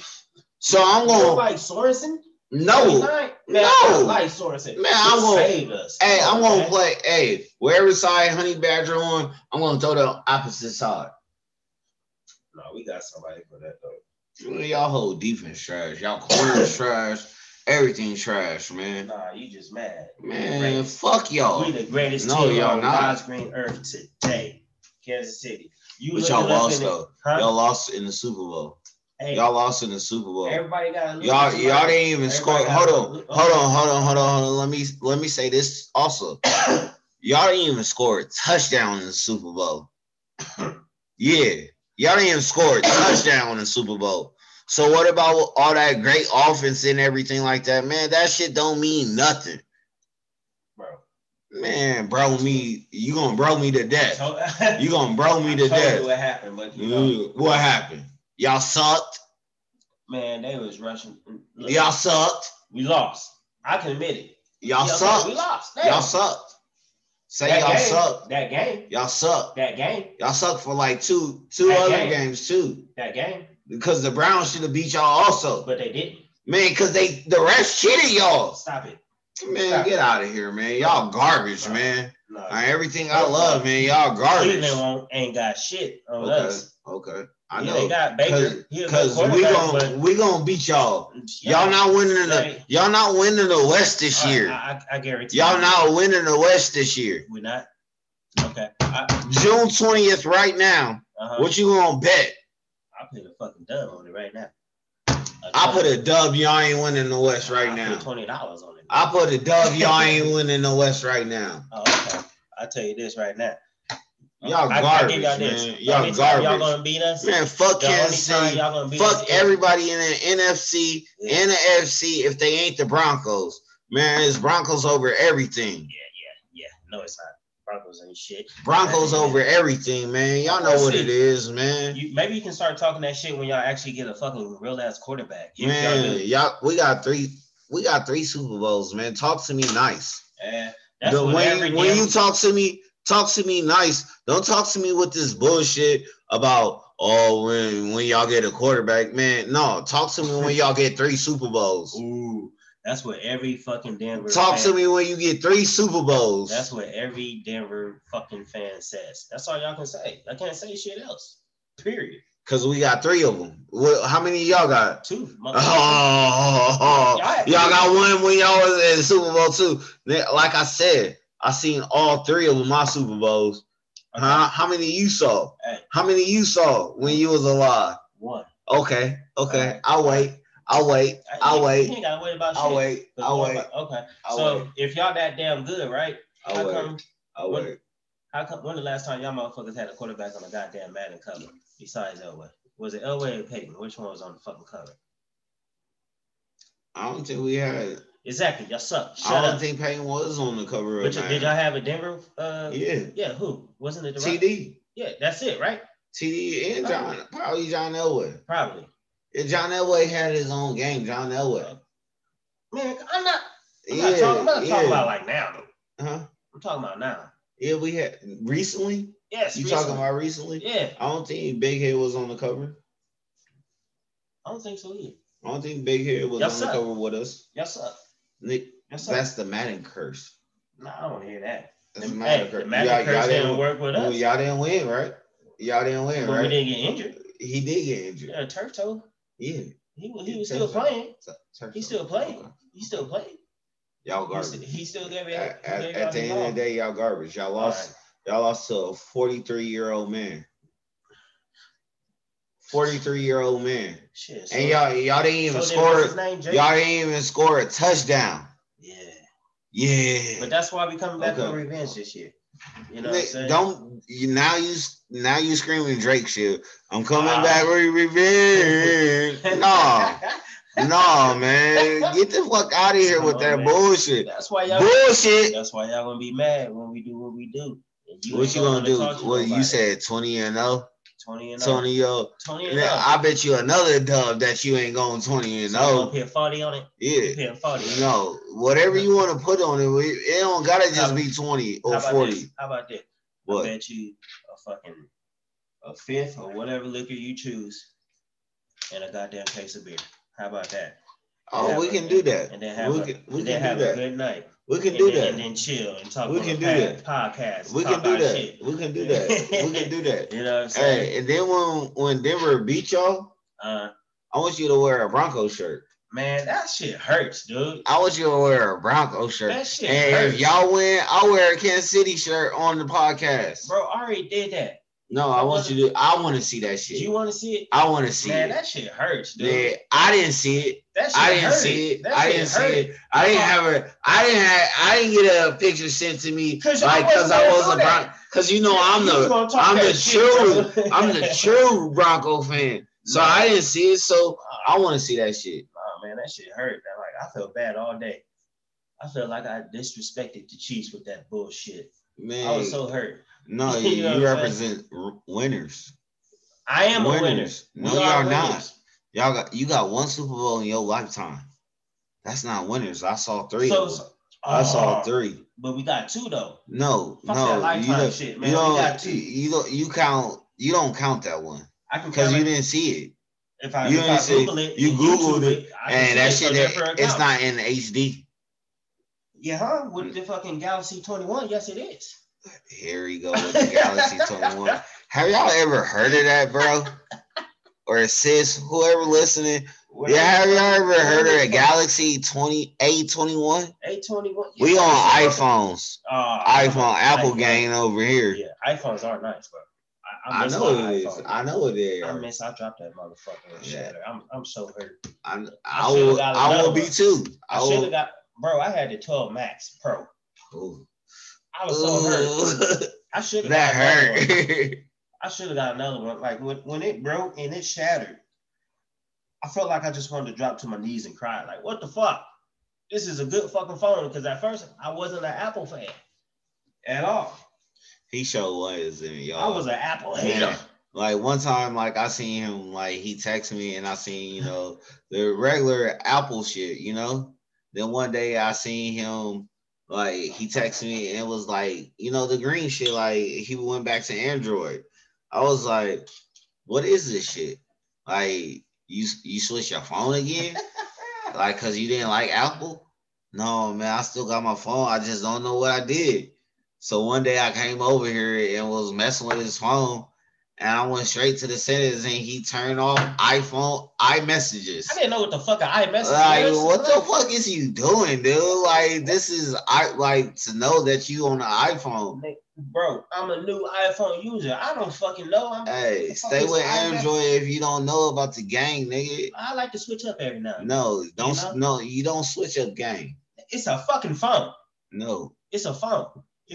So I'm going. like Sorensen? No, Man, no. Light source. Man, I'm gonna- saved us. hey, I'm Come on, gonna man. play. Hey, wherever side Honey Badger on, I'm gonna throw the opposite side. No, we got somebody for that though. Y'all whole defense trash. Y'all corners trash. Everything trash, man. Nah, you just mad. Man, fuck y'all. We the greatest No, team y'all on not. God's green earth today. Kansas City. You But y'all lost in though. Huh? Y'all lost in the Super Bowl. Hey, Y'all lost in the Super Bowl. everybody got Y'all, y'all didn't even score. Hold on, hold on, hold on, hold on, hold on. Let me let me say this also. Y'all didn't even score a touchdown in the Super Bowl. Yeah, y'all didn't even score a touchdown in the Super Bowl. So what about all that great offense and everything like that, man? That shit don't mean nothing, bro. man. Bro, me, you gonna bro me to death. You gonna bro me to death. what happened, but you know, Mm, What happened? Y'all sucked. man, they was rushing. Look, Y'all sucked. we lost. I can admit it. Y'all Yeah, sucked. We lost. Damn. Y'all sucked. Say That y'all game, sucked. That game. Y'all suck. That game. Y'all suck for like two two That other game. games too. That game. Because the Browns should have beat y'all also. But they didn't. Man, because they the rest cheated y'all. Stop it. Man, Stop. get out of here, man. Y'all garbage, No. man. No. Uh, everything I love, man. Y'all garbage. Cleveland ain't got shit on Okay, us. okay. I Yeah, know. they got Baker. He a good Because we gonna we gonna beat y'all. yeah, Y'all not winning the y'all not winning the West this year. I, I, I guarantee. Y'all you. not winning the West this year. We're not. Okay. I, June 20th right now. uh-huh. What you gonna bet? I put a fucking dub on it right now. I put a dub, y'all ain't winning the West right now. Put Twenty dollars on it. I put a dub, y'all ain't winning the West right now. Oh, okay. I tell you this right now. Y'all I- I garbage, give y'all man. The Y'all only time Y'all garbage. gonna beat us. Man, fuck the Kansas City. y'all gonna beat us. Fuck everybody in the NFC Yeah. and the FC if they ain't the Broncos. Man, it's Broncos over everything. Yeah, yeah, yeah. No, it's not. Broncos ain't shit. Broncos Yeah. over everything, man. Y'all know what it is, man. You maybe you can start talking that shit when y'all actually get a fucking real ass quarterback. If y'all Man, y'all we got three we got three Super Bowls, man. Talk to me nice. Eh, that's The- what when every when you talk to me, talk to me nice. Don't talk to me with this bullshit about oh when when y'all get a quarterback, man. No, talk to me when y'all get three Super Bowls. Ooh, that's what every fucking Denver. Talk fan, to me when you get three Super Bowls. That's what every Denver fucking fan says. That's all y'all can say. I can't say shit else. Period. Cause we got three of them. What, how many y'all got? Two. Oh, Y'all y'all got one when y'all was in Super Bowl two. Like I said, I seen all three of my Super Bowls. Okay. Huh? How many you saw? Hey. How many you saw when you was alive? One. Okay, okay. Alright. I'll wait. I'll wait. I'll You wait. ain't gotta wait about shit. I'll wait. I'll wait. about- Okay. I'll so wait. if y'all that damn good, right? I'll how wait. come? I'll what- wait. How come? When the last time y'all motherfuckers had a quarterback on a goddamn Madden cover besides Elway? Was it Elway or Peyton? Which one was on the fucking cover? I don't think we had. Exactly. Y'all suck. I don't up. think Peyton was on the cover But of you- Madden. did y'all have a Denver? Uh, Yeah. Yeah. Who? Wasn't it the TD. Yeah, that's it, right? TD and John. Probably John Elway. Probably. If John Elway had his own game, John Elway. Man, I'm not. I'm yeah, not talking. I'm not yeah. talking about like now. Though. Huh? I'm talking about now. Yeah, we had recently. Yes. You recently. talking about recently? Yeah. I don't think Big Head was on the cover. I don't think so either. I don't think Big Head was Y'all on suck. the cover with us. Y'all suck. Nick, suck. that's the Madden curse. no, I don't hear that. That's The, the hey, Madden the curse. Madden Y'all- curse y'all didn't work with well, us. y'all didn't win, right? Y'all didn't win, but we right? didn't get injured. He did get injured. Yeah, turf toe. Yeah. He was he was still playing. He's still playing. Okay. He still playing. Y'all garbage. he still gave it. At, at, at the end of the day, y'all garbage. Y'all lost. Y'all lost to a 43 year old man. 43 year old man. Shit. So, And y'all y'all didn't even so score name? Y'all didn't even score a touchdown. Yeah. Yeah. But that's why we coming back Okay. for revenge this year. You know what I'm don't you now you now you screaming Drake shit. I'm coming Ah. back for revenge. no, no, man. Get the fuck out of here Come with on, that man. bullshit. That's why y'all. Bullshit. That's why y'all gonna be mad when we do what we do. And What you gonna wanna do? What you said 20 and 0? Twenty and uh, 20 yo. 20 and Then 0. Uh, I bet you another dub that you ain't going 20 and So you gonna 0. put 40 on it? Yeah. You 40. No, whatever you want to put on it, it don't gotta How- just be 20 or about 40. this? How about this? What? I bet you a fucking a fifth or whatever liquor you choose and a goddamn case of beer. How about that? Oh, we a- can do that. And then have we a, can, we can have a that. good night. We can and do that. And then chill and talk We can the do that. podcast. We can do that. Shit. We can do that. We can do that. You know what I'm saying? Hey, and then when when Denver beat y'all, Uh, I want you to wear a Bronco shirt. man, that shit hurts, dude. I want you to wear a Bronco shirt. That shit And hurts. if y'all win, I'll wear a Kansas City shirt on the podcast. Bro, I already did that. No, I want you to. I want to see that shit. you want to see it? I want to see it. Man, it. that shit hurts, dude. Yeah, I didn't see it. That shit I didn't hurt. see it. That I didn't see hurt. it. I didn't have a. I didn't have. I didn't get a picture sent to me 'Cause I like because wasn't I was a do that. Bronco. Because you know I'm the. I'm the true. I'm the true Bronco fan. So Nah. I didn't see it. So I want to see that shit. Oh man, that shit hurt. Man. Like I felt bad all day. I felt like I disrespected the Chiefs with that bullshit. Man, I was so hurt. no, You you, know you represent r- winners. I am a winner. Winners. No, We y'all are not. winners. Y'all got you got one Super Bowl in your lifetime. That's not winners. I saw three. So, so- I saw oh. three. But we got two though. No, Fuck no, you don't. shit, man. We don't. got two. You don't. You count. You don't count that one I can because you it. didn't see it, if I, you if didn't I see- Google it, you Googled YouTube it, I can and that it, shit. so that- therefore it it's not in HD. Yeah, huh? With the fucking Galaxy 21, yes it is. Here we go with the Galaxy 21. Have y'all ever heard of that, bro? Or sis, whoever listening, yeah, have y'all ever heard of a Galaxy 20 A21? A21. We on iPhones. Uh, iPhone, Apple gang over here. Yeah, iPhones are nice, bro. I, I, I know it is. I know it is. I is. miss. I dropped that motherfucker. Yeah. I'm. I'm so hurt. I, I I will. I will be too. I I should have got, bro. I had the 12 Max Pro. Ooh. I was so hurt. I should have that got another one. hurt. I should have got another one. Like when, when it broke and it shattered, I felt like I just wanted to drop to my knees and cry. Like, what the fuck? This is a good fucking phone. Because at first I wasn't an Apple fan at all. he sure was, and y'all. I was an Apple hater. Like one time, like I seen him, like he texted me, and I seen you know the regular Apple shit, you know. Then one day I seen him, like he texted me, and it was like you know the green shit, like he went back to Android. I was like, what is this shit? Like you you switch your phone again? like cause you didn't like Apple? No, man, I still got my phone. I just don't know what I did. So one day I came over here and was messing with his phone, and I went straight to the settings and he turned off iPhone iMessages. I didn't know what the fuck an iMessage Like, was. what the fuck is you doing, dude? Like, this is I like to know that you on the iPhone. Bro, I'm a new iPhone user. I don't fucking know. I'm, Hey, stay with iMessage? Android if you don't know about the gang, nigga. I like to switch up every now and. No, don't know? no, you don't switch up gang. It's a fucking phone. No, It's a phone.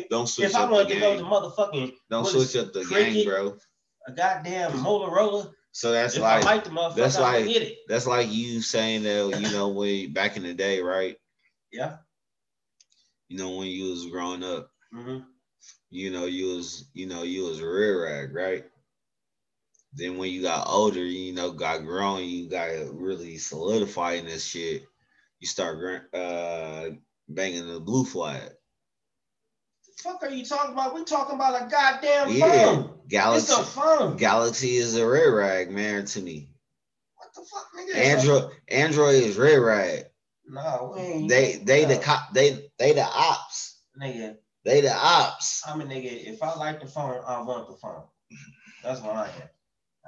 don't switch if I up the wanted to gang. to motherfucking Don't switch up the Cricket? gang, bro. A goddamn Motorola, So that's if like I like the motherfucker, that's like- that's like you saying that you know when back in the day, right? Yeah. You know when you was growing up, hmm you know you was you know you was a rear rag, right? Then when you got older, you know, got grown, you got really solidify in this shit. You start uh banging the blue flag. Fuck are you talking about? We talking about a goddamn Yeah, phone. Galaxy. It's a phone. Galaxy is a rear rag, man, to me. what the fuck, nigga? Android, Android is rear rag. No, we ain't. They, they the no. cop, they, they the ops. nigga. They the ops. I'm a nigga. If I like the phone, I want the phone. That's what I am.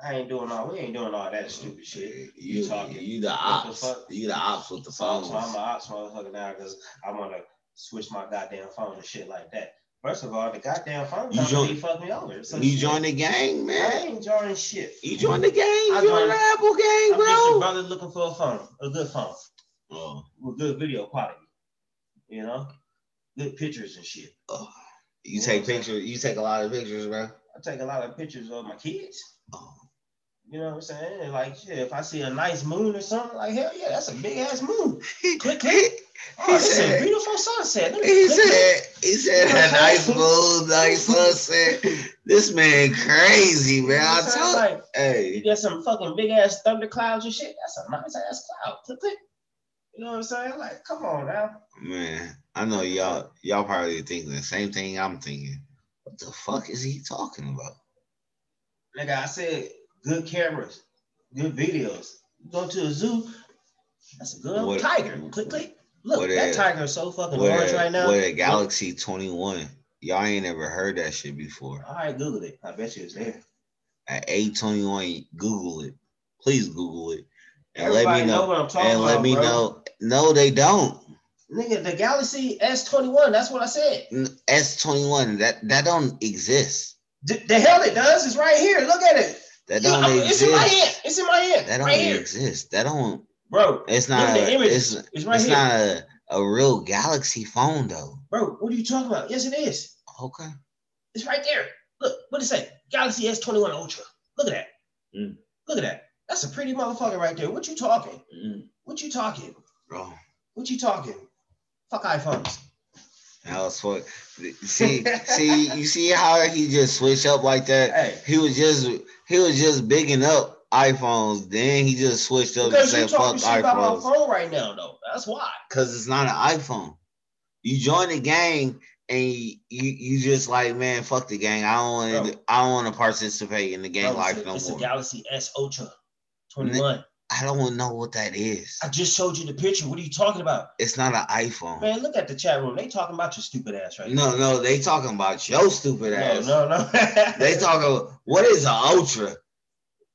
I ain't doing all. We ain't doing all that stupid shit. You, talking. you the What the ops. fuck? You the ops with the So, phones. so I'm an ops motherfucker now because I want to switch my goddamn phone and shit like that. First of all, the goddamn phone You company join- fucked me over. So you shit. join the gang, I man. ain't joining shit. You join the gang. You I join joined- the Apple gang, I'm just a bro. brother looking for a phone, a good phone Oh, with good video quality. You know, good pictures and shit. oh. You You take I'm pictures. You take a lot of pictures, bro. I take a lot of pictures of my kids. Oh. You know what I'm saying? Like, shit, if I see a nice moon or something, like, hell yeah, that's a big ass moon. Click, click. Oh, He said- a beautiful sunset. He click, click. said, he said a nice mood, nice sunset. This man crazy, You know man. I told like, you hey, get some fucking big ass thunder clouds and shit. That's a nice ass cloud. Click, click. You know what I'm saying? Like, come on now. man. I know y'all y'all probably thinking the same thing I'm thinking. What the fuck is he talking about? Nigga, I said good cameras, good videos. Go to a zoo, That's a good What- tiger. Click, click. Look, what that tiger is so fucking a, right now. with a Galaxy 21. Y'all ain't ever heard that shit before. All right, Google it. I bet you it's there. At A21, Google it. Please Google it. And Everybody let me know. what I'm talking and let about, me bro. know. No, they don't. Nigga, the Galaxy S21. That's what I said. S21, that that don't exist. D- the hell it does is right here. Look at it. That You- don't I'm- it's in my exist. hand. It's in my hand. That don't right exist. That don't. bro. It's not. A, images. it's It's right it's here, not a, a real Galaxy phone though. bro. What are you talking about? Yes, it is. Okay. It's right there. Look, what it say? Galaxy S21 Ultra. Look at that. Mm. Look at that. That's a pretty motherfucker right there. What you talking? Mm, What you talking? bro. What you talking? Fuck iPhones. That was fuck. See, see, you see how he just switched up like that. Hey, He was just he was just bigging up iPhones. Then he just switched up and said fuck shit about my iPhones phone right now, though. That's why. because it's not an iPhone. You join the gang and you, you you just like man fuck the gang. I don't want to I don't want to participate in the gang Bro, life it's a, no it's more. a Galaxy S Ultra 21. I don't know what that is. I just showed you the picture. What are you talking about? It's not an iPhone. Man, look at the chat room. They talking about your stupid ass right No, no, they talking about your stupid now. ass. No, no, no. They talking what is an ultra?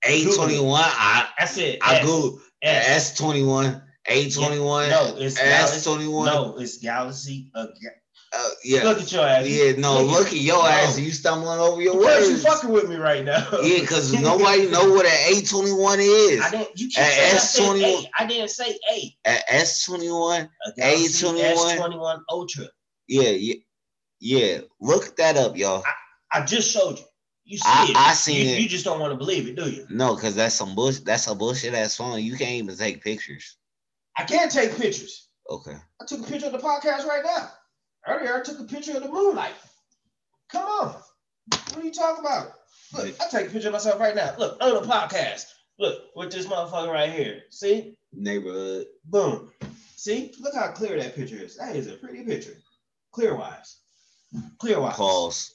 A21. I That's it. I S, go S. S21, A21, No, it's Galaxy. S21. No, it's Galaxy. Uh, Uh, yeah. Look at your ass. Yeah, no, Look at- look at your No. ass. You stumbling over your Because you words. fucking with me right now. Yeah, because nobody know what an A21 is. I didn't. You At saying S21 eight. I didn't say A. At S21, A Galaxy A21. S21 Ultra. yeah, yeah, yeah. Look that up, y'all. I just showed you. You see I- it. I seen you, it. You just don't want to believe it, do you? No, because that's some bush. That's a bullshit ass phone. You can't even take pictures. I can't take pictures. Okay. I took a picture of the podcast right now. Earlier, I took a picture of the moonlight. Come on. What are you talking about? Look, I take a picture of myself right now. Look, on the podcast. Look, with this motherfucker right here. See? Neighborhood. Boom. See? Look how clear that picture is. That is a pretty picture. Clear wise. Clear wise. Pause.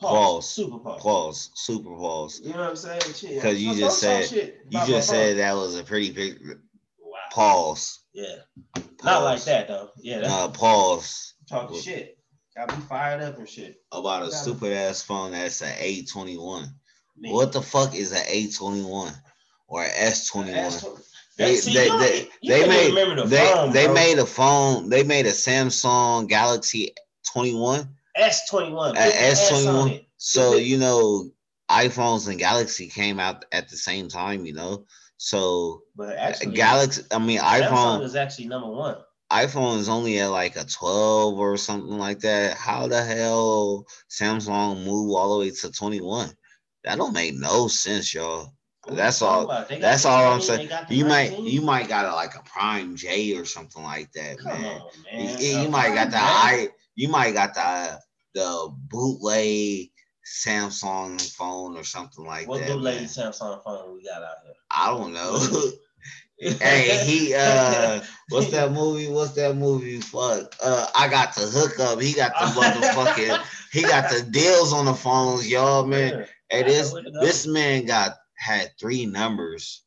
Pause. Pause. Super pause. Pause. Super pause. You know what I'm saying? Shit. 'Cause you just said- You just said that was a pretty picture. Wow. Pause. Yeah. Pause. Not like that though. Yeah, that's Uh, pause. Talking shit. Got me fired up and shit. About a stupid ass phone that's an A21. Me. What the fuck is an A21 or an S21? That's what- They See, they they, they made the they phone, they bro. made a phone. They made a Samsung Galaxy 21. S21. A put S on S21. So you know, iPhones and Galaxy came out at the same time. You know, so But actually, Galaxy. I mean, Samsung iPhone. is actually number one. iPhone is only at like a 12 or something like that. How the hell Samsung move all the way to 21? That don't make no sense, y'all. That's all- about? They got That's all I'm saying. they got the You might 19. you might got a, like a Prime J or something like that, Come man. on, You, man. you Uh, might got the. I you might got the the bootleg Samsung phone or something like What that. What bootleg. Samsung phone we got out here? I don't know. hey, he uh what's that movie? What's that movie? Fuck. Uh I got the hookup. He got the motherfucking he got the deals on the phones, y'all, man. Hey, this where to go. this man got had three numbers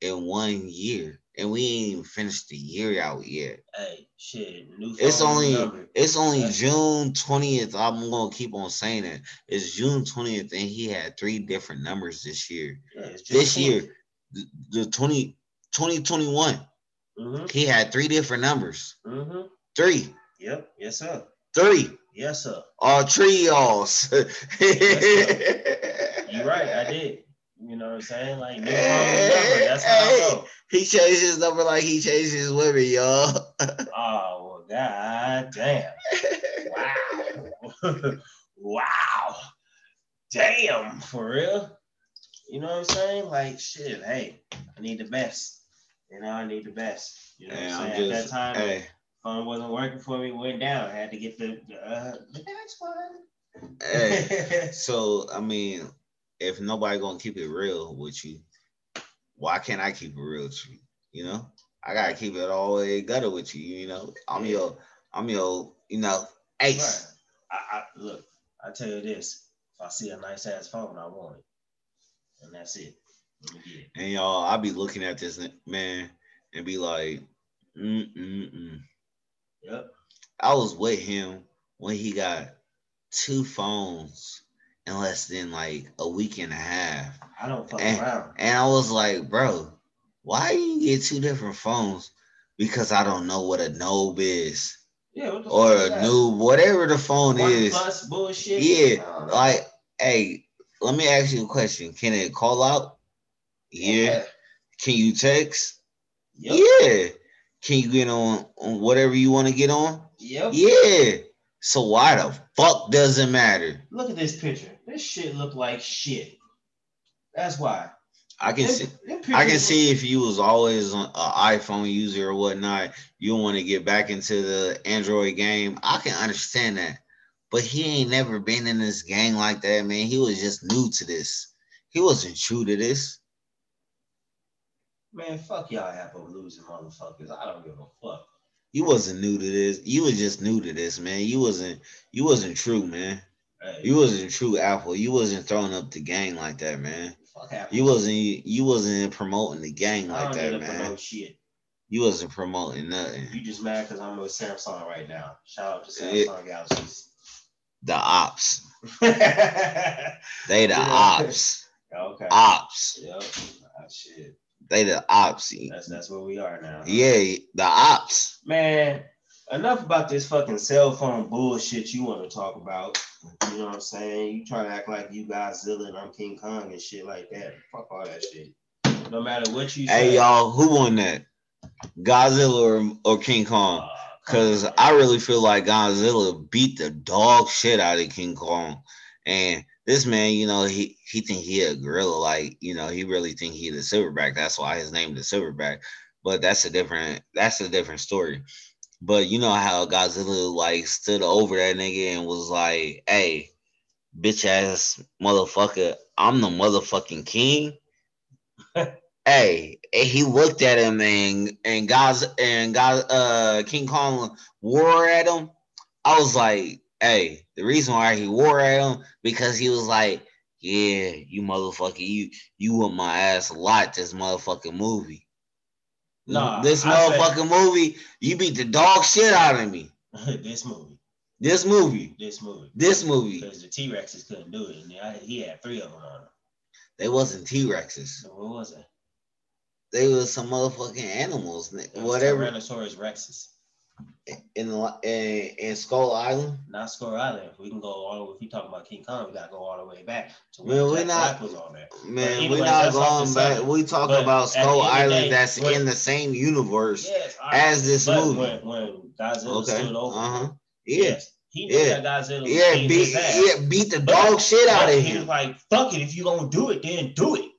in one year, and we ain't even finished the year out yet. Hey, shit. It's only number. it's only That's- June twentieth. I'm gonna keep on saying it. It's June twentieth, and he had three different numbers this year. Yeah, This year, the, the 20, 2021, Mm-hmm. he had three different numbers. Mm-hmm. Three, Yep. Yes, sir. three, Yes, sir. all three y'alls. You're right. I did. You know what I'm saying? Like new phone number. That's how I go. He changed his number like he changed his women, y'all. Oh well, god damn. Wow. wow. Damn, for real. You know what I'm saying? Like shit, hey, I need the best. You know, I need the best. You know Hey, what I'm I'm saying? just, At that time, hey, phone wasn't working for me, went down. I had to get the the, uh, the next one. hey. So I mean, if nobody gonna keep it real with you, why can't I keep it real with you? You know, I gotta keep it all the way gutter with you. You know, I'm Yeah. your, I'm your, you know, ace. Right. I, I look, I tell you this. If I see a nice ass phone, I want it. And that's it. Let me get it. And y'all, I be looking at this man, and be like, mm mm mm. Yep. I was with him when he got two phones in less than like a week and a half. I don't fuck And, around. and I was like, bro, why you get two different phones? Because I don't know what a Nobe is Yeah, or a that? noob, whatever the phone One is. plus bullshit. Yeah. Like, hey, let me ask you a question. Can it call out? Yeah. Can you text? Yep. Yeah. Can you get on, on whatever you want to get on? Yep. Yeah. So why the fuck does it matter? Look at this picture. This shit look like shit. That's why. I can Them- see. them I can see if you was always an iPhone user or whatnot, you want to get back into the Android game. I can understand that, but he ain't never been in this game like that, man. He was just new to this. He wasn't true to this. Man, fuck y'all Apple losing motherfuckers. I don't give a fuck. You wasn't new to this. You was just new to this, man. You wasn't. You wasn't true, man. Hey, You wasn't true Apple. You wasn't throwing up the gang like that, man. fuck Apple. You wasn't. You wasn't promoting the gang like that, man. shit. You wasn't promoting nothing. You just mad because I'm with Samsung right now. Shout out to. Samsung Galaxies. The ops. They the ops. Ops. Yep. Ah, shit. They the ops. That's that's where we are now. Yeah, the ops. Man, enough about this fucking cell phone bullshit you want to talk about. You know what I'm saying? You try to act like you Godzilla and I'm King Kong and shit like that. Fuck all that shit. No matter what you say. Hey y'all, who won that? Godzilla or, or King Kong? uh, Cause I really feel like Godzilla beat the dog shit out of King Kong. And this man, you know, he he think he a gorilla, like, you know, he really think he the silverback. That's why his name the silverback. But that's a different that's a different story. But you know how Godzilla like stood over that nigga and was like, hey, bitch ass motherfucker, I'm the motherfucking king. hey, and he looked at him and and God's and God uh King Kong wore at him. I was like, hey, the reason why he wore at him because he was like, yeah, you motherfucker, you you whooped my ass a lot this motherfucking movie. Nah, this motherfucking movie, you beat the dog shit out of me. this movie. This movie, This movie. this movie, Because the T Rexes couldn't do it. And I, he had three of them on him. they wasn't T Rexes. So what was it? They was some motherfucking animals, It whatever. Tyrannosaurus Rexes. In the in, in Skull Island. Not Score Island. If we can go all if we talk about King Kong, we gotta go all the way back to Man, when we Jack not- was on there. Man, But we're not going back. We talking about Skull end of the Island day, that's when- in the same universe Yes, all as this but movie. When, when Godzilla okay. stood over, Uh huh. Yeah. yes, he knew Yeah. that Godzilla Yeah. Beat. his ass. Yeah. Beat the But- dog shit out of him. like, "Fuck it, if you gonna do it, then do it."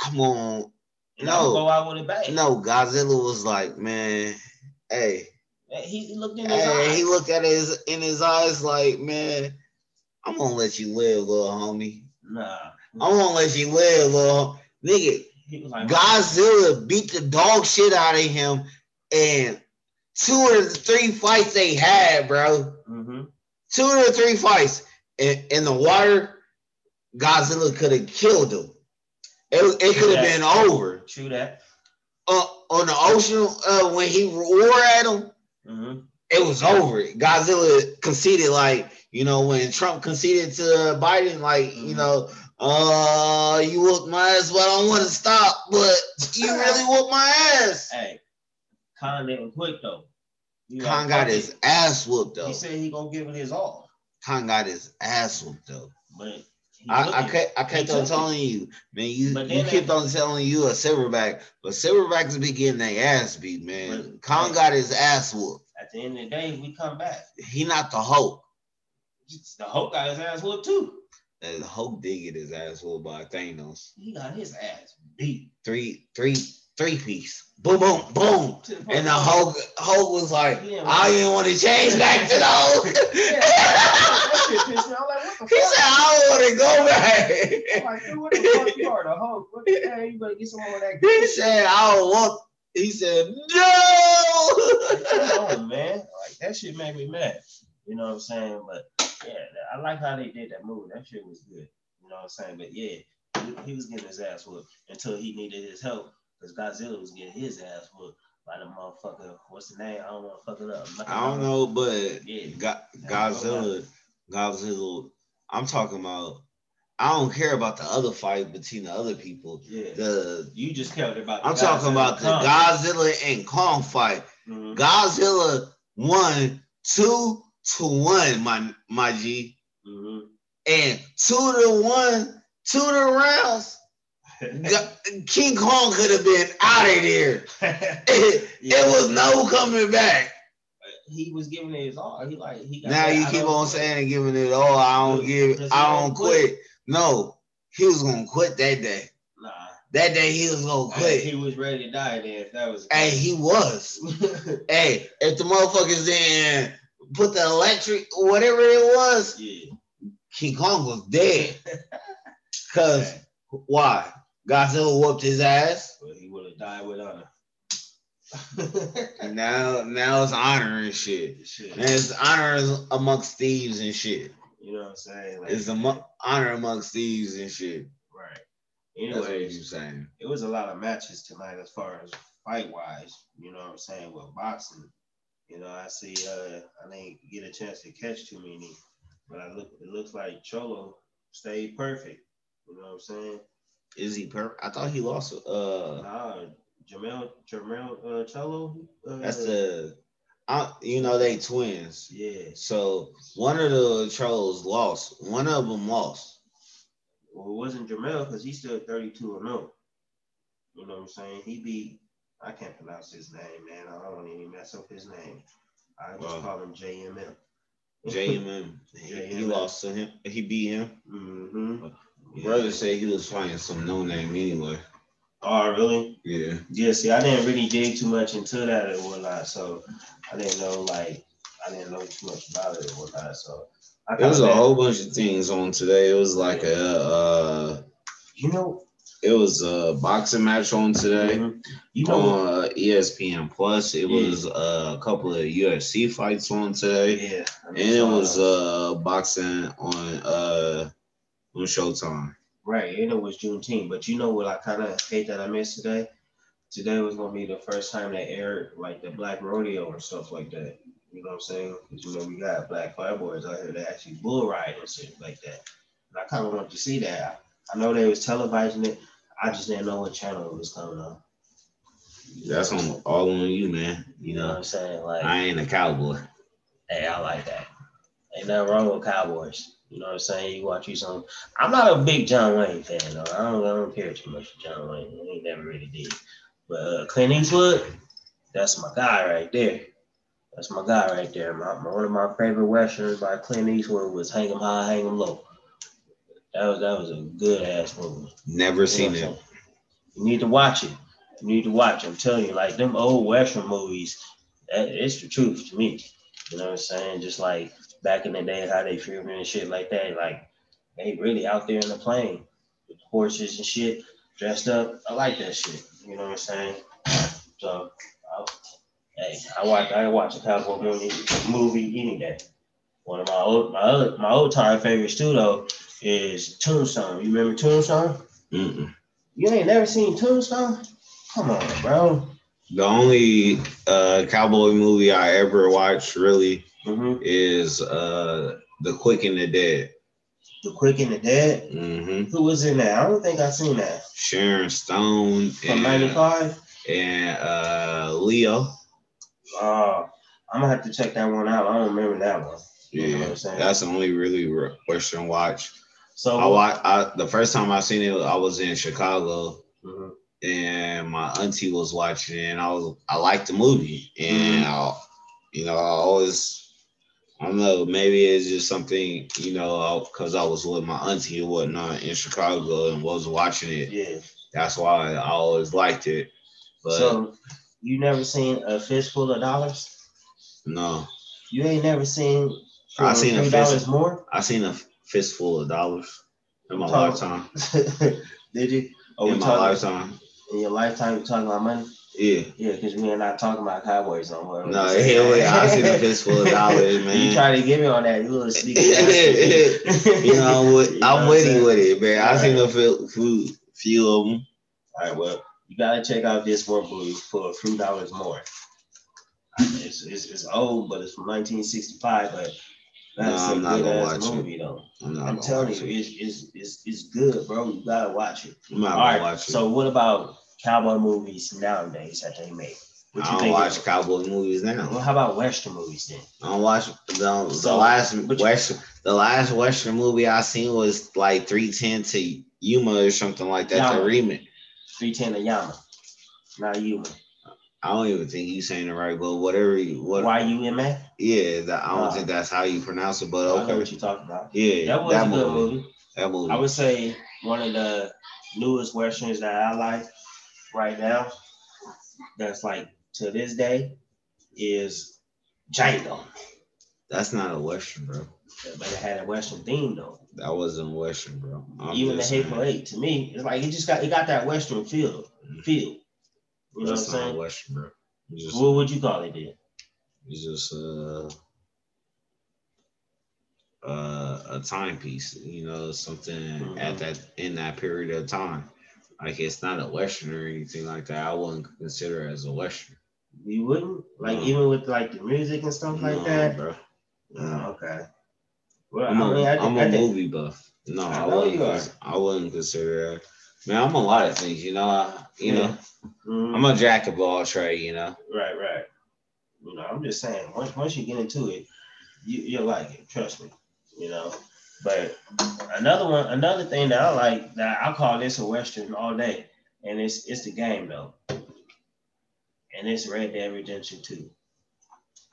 Come on. And No. Go out with a bang. No, Godzilla was like, man, hey, he, looked in his hey. eyes. He looked at his in his eyes like, man, I'm gonna let you live, little homie. Nah, I'm gonna let you live, little nigga. he was like, Godzilla beat the dog shit out of him, and two of the three fights they had, bro. Mm-hmm. Two of the three fights in, in the water, Godzilla could have killed him. It, it could have been over. True that. Uh, on the ocean, uh, when he roared at him, Mm-hmm. it was over. Godzilla conceded, like you know, when Trump conceded to Biden, like you Mhm. know, uh, you whooped my ass, but I don't want to stop, but you really whooped my ass. Hey, Kong didn't quit though. Like, Kong got his it. ass whooped though. He said he gonna give it his all, Kong got his ass whooped though. but I, I kept I kept on telling you, man. You you kept on telling you a silverback, but silverbacks be getting their ass beat, man. But- Kong got his ass whooped. At the end of the day, we come back. He not the Hulk. The Hulk got his ass whooped too. The Hulk did get his ass whooped by Thanos. He got his ass beat. Three three three piece. Boom boom boom. And the Hulk Hulk was like, didn't I didn't want to change back to the Hulk. Yeah, that shit pissed me. I'm like, he said, I don't want to go back. I'm like, dude, what the fuck you are, the Hulk? What the hell? You better get some more of that. he said, I don't want. He said, no. Come on, man. Like that shit made me mad. You know what I'm saying? But yeah, I like how they did that move. That shit was good. You know what I'm saying? But yeah, he, he was getting his ass whooped until he needed his help. Because Godzilla was getting his ass whooped by the motherfucker. What's the name? I don't want to fuck it up. I don't know, but Yeah. Go- Godzilla, Godzilla. I'm talking about. I don't care about the other fight between the other people. Yeah. The you just cared about. the I'm talking about the Kong. Godzilla and Kong fight. Mhm. Godzilla won two to one, my my G, Mhm. and two to one, two to rounds. King Kong could have been out of there. It, Yeah. it was no coming back. he was giving it his all. He like he. got Now that you out keep on saying giving it all. I don't give. I don't ain't quit. No, he was gonna quit that day. Nah. That day he was gonna Hey, quit. he was ready to die. Then if that was. Hey, he was. Hey, if the motherfuckers didn't put the electric, whatever it was, yeah. King Kong was dead. Cause why? Godzilla whooped his ass. Well, he would have died with honor. And now, now it's honor and shit. Shit. And it's honor amongst thieves and shit. You know what I'm saying? Like, It's a honor amongst thieves and shit. right. That's what Anyways, you saying. it was a lot of matches tonight as far as fight wise. You know what I'm saying? With boxing, you know, I see. uh I didn't get a chance to catch too many, but I look. It looks like Charlo stayed perfect. You know what I'm saying? Is he per? I thought he lost. Uh, Nah, Jermall, Jermall, uh, Charlo. Uh, that's the. I, you know they twins. yeah. So one of the trolls lost. One of them lost. Well, it wasn't Jermall because he's still 32 and 0. You know what I'm saying? He beat. I can't pronounce his name, man. I don't want to even mess up his name. I just Wow. call him JMM. JMM. he, he lost to him. He beat him. Mm-hmm. Brother said he was fighting some no name anyway. Oh, really? Yeah. Yeah. See, I didn't really dig too much into that or whatnot, so I didn't know like I didn't know too much about it or whatnot. So I It was a whole bunch of things on today. It was like a uh You know. it was a boxing match on today mhm. You know. on uh, ESPN Plus. It Yeah. was uh, a couple of UFC fights on today. yeah. And it was uh boxing on uh on Showtime. Right, and it was Juneteenth. But you know what I kind of hate that I missed today? Today was gonna be the first time they aired like the black rodeo and stuff like that. You know what I'm saying? Because you know we got black fireboys out here that actually bull ride and shit like that. And I kind of wanted to see that. I know they was televising it. I just didn't know what channel it was coming on. That's on all on you, man. You You know what know, I'm saying? Like, I ain't a cowboy. hey, I like that. Ain't nothing wrong with Cowboys. You know what I'm saying? You watch you some. I'm not a big John Wayne fan though. I don't, I don't care too much for John Wayne. I ain't never really did. But uh, Clint Eastwood, that's my guy right there. That's my guy right there. My, my- one of my favorite westerns by Clint Eastwood was "Hang 'Em High, Hang 'Em Low." That was that was a good ass movie. Never You seen it. You need to watch it. You need to watch. it. I'm telling you, like them old western movies, that it's the truth to me. You know what I'm saying? Just like back in the day, how they filmed and shit like that. Like they really out there in the plane with horses and shit, dressed up. I like that shit. You know what I'm saying? So, I, hey, I watch I watch a cowboy movie, movie any day. One of my old my other my old time favorites too though is Tombstone. You remember Tombstone? Mm-mm. You ain't never seen Tombstone? Come on, bro. The only uh, cowboy movie I ever watched really hmm is uh, The Quick and the Dead. The Quick and the Dead. hmm Who was in that? I don't think I seen that. Sharon Stone From and, '95. and uh, Leo. Uh, I'm gonna have to check that one out. I don't remember that one. You know what Yeah, that's the only really re- Western watch. So I watch. I, the first time I seen it, I was in Chicago, Mhm. and my auntie was watching it, and I was I liked the movie, and I, you know, I always. I don't know. Maybe it's just something, you know, because I was with my auntie and whatnot in Chicago and was watching it. Yeah. That's why I always liked it. But so you never seen a fistful of dollars? no, You ain't never seen. I seen a three fist- more. I seen a fistful of dollars in my lifetime. Did you? Oh, in my talking lifetime, in your lifetime? You talking about money? Yeah. Yeah, because we are not talking about cowboys no more. No, hell yeah, I seen a fistful of dollars, You man. try to get me on that, you little sneaky. You know, I'm, with, You know I'm what I'm witty with it, man. I seen Right. a few, few, few of them. All right, well, You gotta check out this one movie for a few dollars more. It's, it's, it's old, but it's from 1965. But No, that's I'm a not gonna watch it. movie though. I'm not I'm telling you, it. it's, it's it's it's good, bro. You gotta watch it. I'm not All gonna right. watch it. So what about cowboy movies nowadays that they make? What I don't think watch of- cowboy movies now. Well, how about Western movies then? I don't watch the, the So, last but you- western. The last western movie I seen was like three ten to Yuma or something like that. The Yama. remake. 310 to Yama. Not Yuma. I don't even think you saying it right, but whatever. You, what? Y U M A? Yeah, that, I don't Uh, think that's how you pronounce it, but I know okay. what you're talking about. Yeah, That was a good movie. That movie. I would say one of the newest westerns that I like right now, that's like to this day, is Django. That's not a western, bro. But it had a western theme though. That wasn't western, bro. I'm Even the. Hateful Eight, to me, it's like it just got it got that western feel. Feel. You know what I'm That's not saying? western, bro. Just, What would you call it then? it's just uh, uh, a timepiece. You know, something Mhm. at that in that period of time. Like it's not a western or anything like that. I wouldn't consider it as a western. You wouldn't? Like No. even with like the music and stuff like No, that? bro. Oh, okay. Well, I'm a, I mean, I, am I a think- movie buff. No, I I, wouldn't. I wouldn't consider that. Man, I'm a lot of things. You know. I, you know, Mhm. I'm a jack of all trade. You know. Right, right. You know, I'm just saying, once once you get into it, you you'll like it. Trust me. You know. But another one, another thing that I like that I call this a western all day, and it's it's the game though, and it's Red Dead Redemption 2.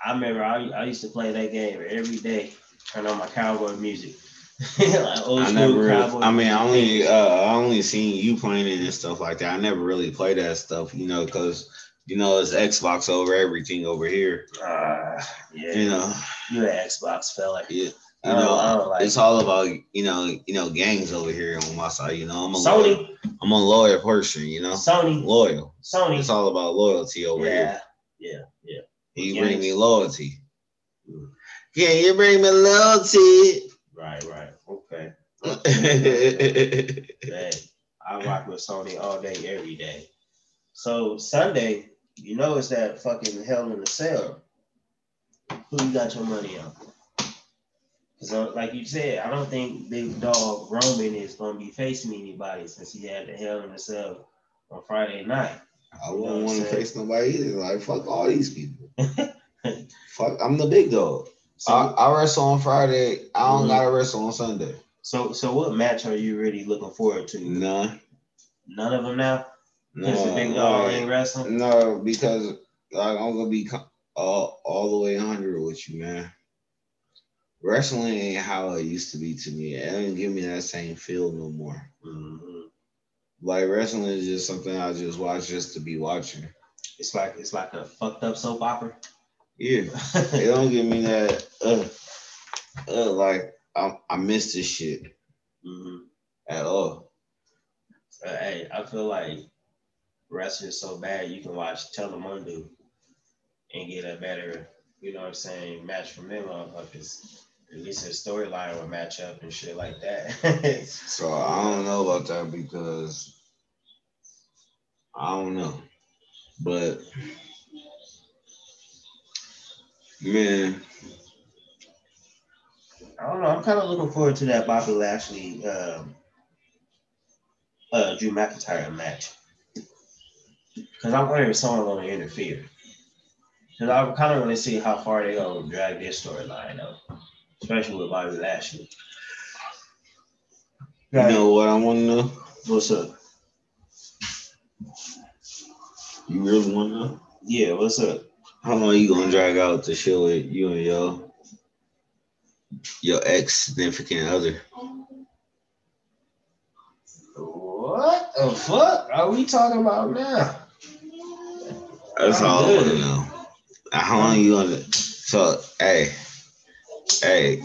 I remember I, I used to play that game every day, turn on my cowboy music, like I never. I mean, I only. Uh, I only seen you playing it and stuff like that. I never really played that stuff. You know, because you know it's Xbox over everything over here. Ah, yeah, You know. you an Xbox fella. Yeah. You know, I like it's all about you know, you know, gangs over here on my side. You know, I'm a loyal, Sony, I'm a loyal person. You know, Sony, loyal. Sony. It's all about loyalty over here. Yeah, yeah, You bring me loyalty. Mm. Yeah, you bring me loyalty. right, right. Okay. yeah, Man, I rock with Sony all day, every day. So Sunday, you know it's that fucking hell in the cell. Who you got your money on? Because like you said, I don't think Big Dog Roman is gonna be facing anybody since he had the hell in the cell on Friday night. I wouldn't want to face nobody either. Like fuck all these people. fuck, I'm the big dog. So, I, I wrestle on Friday. I don't Mhm. gotta wrestle on Sunday. so, so what match are you really looking forward to? None. None of them now. No, Big Dog ain't wrestling. No, because like, I'm gonna be co- all, all the way 100 with you, man. Wrestling ain't how it used to be to me. It doesn't give me that same feel no more. Mhm. Like wrestling is just something I just watch just to be watching. It's like it's like a fucked up soap opera. Yeah, it don't give me that. Uh, uh, like I, I miss this shit Mhm. at all. Uh, hey, I feel like wrestling is so bad you can watch Telemundo and get a better, you know what I'm saying, match from them motherfuckers. At least a storyline would match up and shit like that. So I don't know about that because I don't know, but man, I don't know. I'm kind of looking forward to that Bobby Lashley, um, uh, Drew McIntyre match. Because I'm wondering if someone's going to interfere. Because I kind of want to see how far they're going to drag their storyline up, especially with Bobby Lashley. you know what I want to know? What's up? You really want to know? Yeah, what's up? How long you gonna drag out the show with you and your your ex significant other? What the fuck are we talking about now? That's I'm all I want to know. How long you gonna? So hey, hey,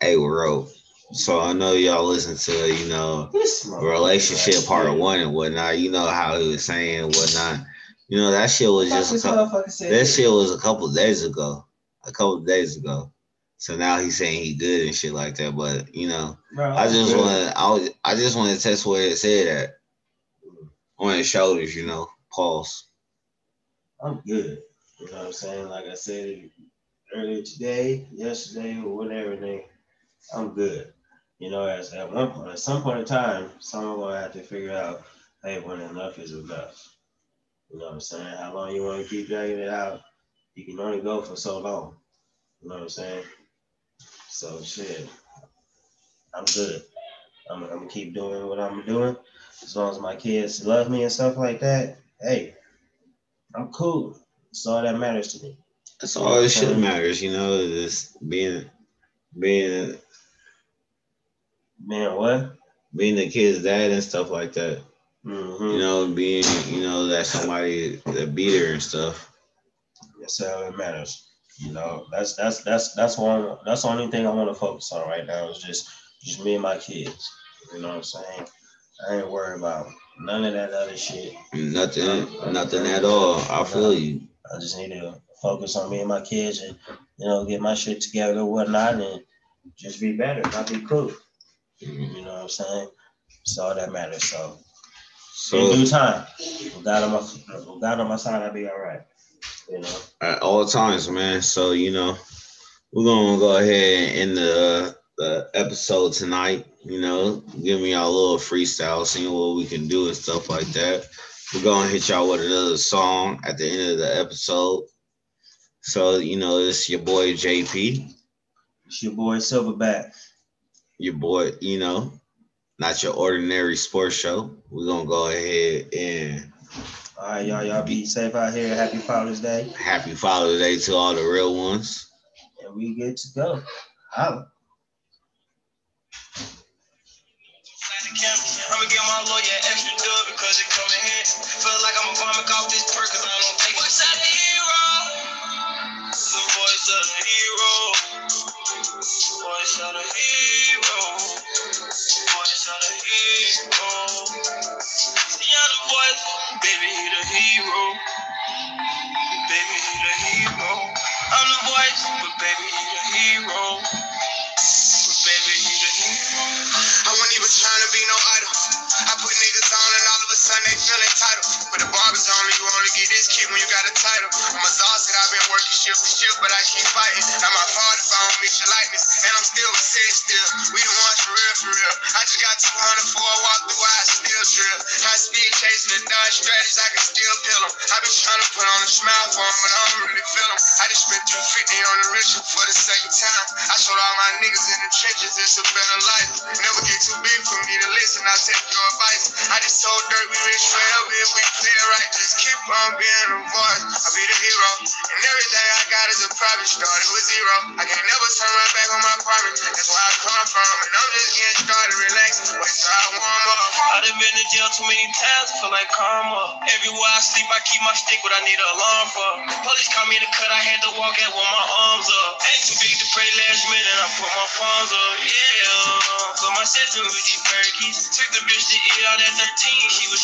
hey, bro. So I know y'all listen to you know relationship part one and whatnot. You know how he was saying and whatnot. You know that shit was just a couple. That shit was a couple days ago. A couple days ago. So now he's saying he good and shit like that. But you know, Bro, I just want I was I just want to test where it said at on his shoulders, you know. Pause. I'm good. You know what I'm saying? Like I said earlier today, yesterday, or whatever day, I'm good. You know, as at one point, at some point in time, someone gonna have to figure out, hey, when enough is enough. You know what I'm saying? How long you want to keep dragging it out? You can only go for so long. You know what I'm saying? So shit, I'm good. I'm, I'm gonna keep doing what I'm doing as long as my kids love me and stuff like that. Hey, I'm cool. That's all that matters to me. That's all that shit matters, you know, is being being Man, what? being the kid's dad and stuff like that. Mm-hmm. You know, being you know that somebody that be there and stuff. That's how it matters. You know, that's that's that's that's one that's the only thing I want to focus on right now is just just me and my kids. You know what I'm saying? I ain't worried about none of that other shit. Nothing, nothing at all. I feel you. I just need to focus on me and my kids and you know get my shit together and whatnot and just be better, not be cool. Mhm. You know what I'm saying? It's all that matters. So So in due time, with God on my with God on my side, I'll be all right. You know. at all times, man. So you know, we're gonna go ahead and end the the episode tonight. You know, give me y'all a little freestyle, seeing what we can do and stuff like that. We're gonna hit y'all with another song at the end of the episode. So you know, it's your boy JP, It's your boy Silverback. your boy. You know, not your ordinary sports show. We're gonna go ahead and All right, y'all. Y'all be safe out here. Happy Father's Day, happy Father's Day to all the real ones. and we get to go. Holla. I'ma get my lawyer extra dub because it come in. Feel like I'm a vomit off this perk cause I don't take it. Voice of the Voice of the hero. Voice of the hero. Yeah, the voice. Baby, he the hero. Baby, he the hero. I'm the voice, but baby, he the hero. But baby, he the hero. I wasn't even trying to be no idol. I put niggas on and all of sudden they feel entitled. But the barbers on me, you only get this kick when you got a title. I'm exhausted, I've been working shift to shift, but I keep fighting. Not my fault if I don't meet your likeness. And I'm still sick still. We the ones for real, for real. I just got 200 for a walk through, I still drill. High speed chasing the Dodge strategies, I can still peel them. I been trying to put on a smile for them, but I don't really feel them. I just spent 250 on the rich for the second time. I showed all my niggas in the trenches, it's a better life. Never get too big for me to listen, I take your advice. I just told Dirt we rich forever if we play right. Just keep on being a voice. I'll be the hero. And everything I got is a private started with zero. I can't never turn my back on my promise. That's where I come from. And I'm just getting started, relax. Wait till I warm up. I done been in jail too many times, I feel like karma. Everywhere I sleep, I keep my stick, what I need an alarm for. Police caught me in the cut, I had to walk out with my arms up. Ain't too big to pray last minute, I put my palms up. Yeah. So my sister with these perkies. Took the bitch to eat at 13, she was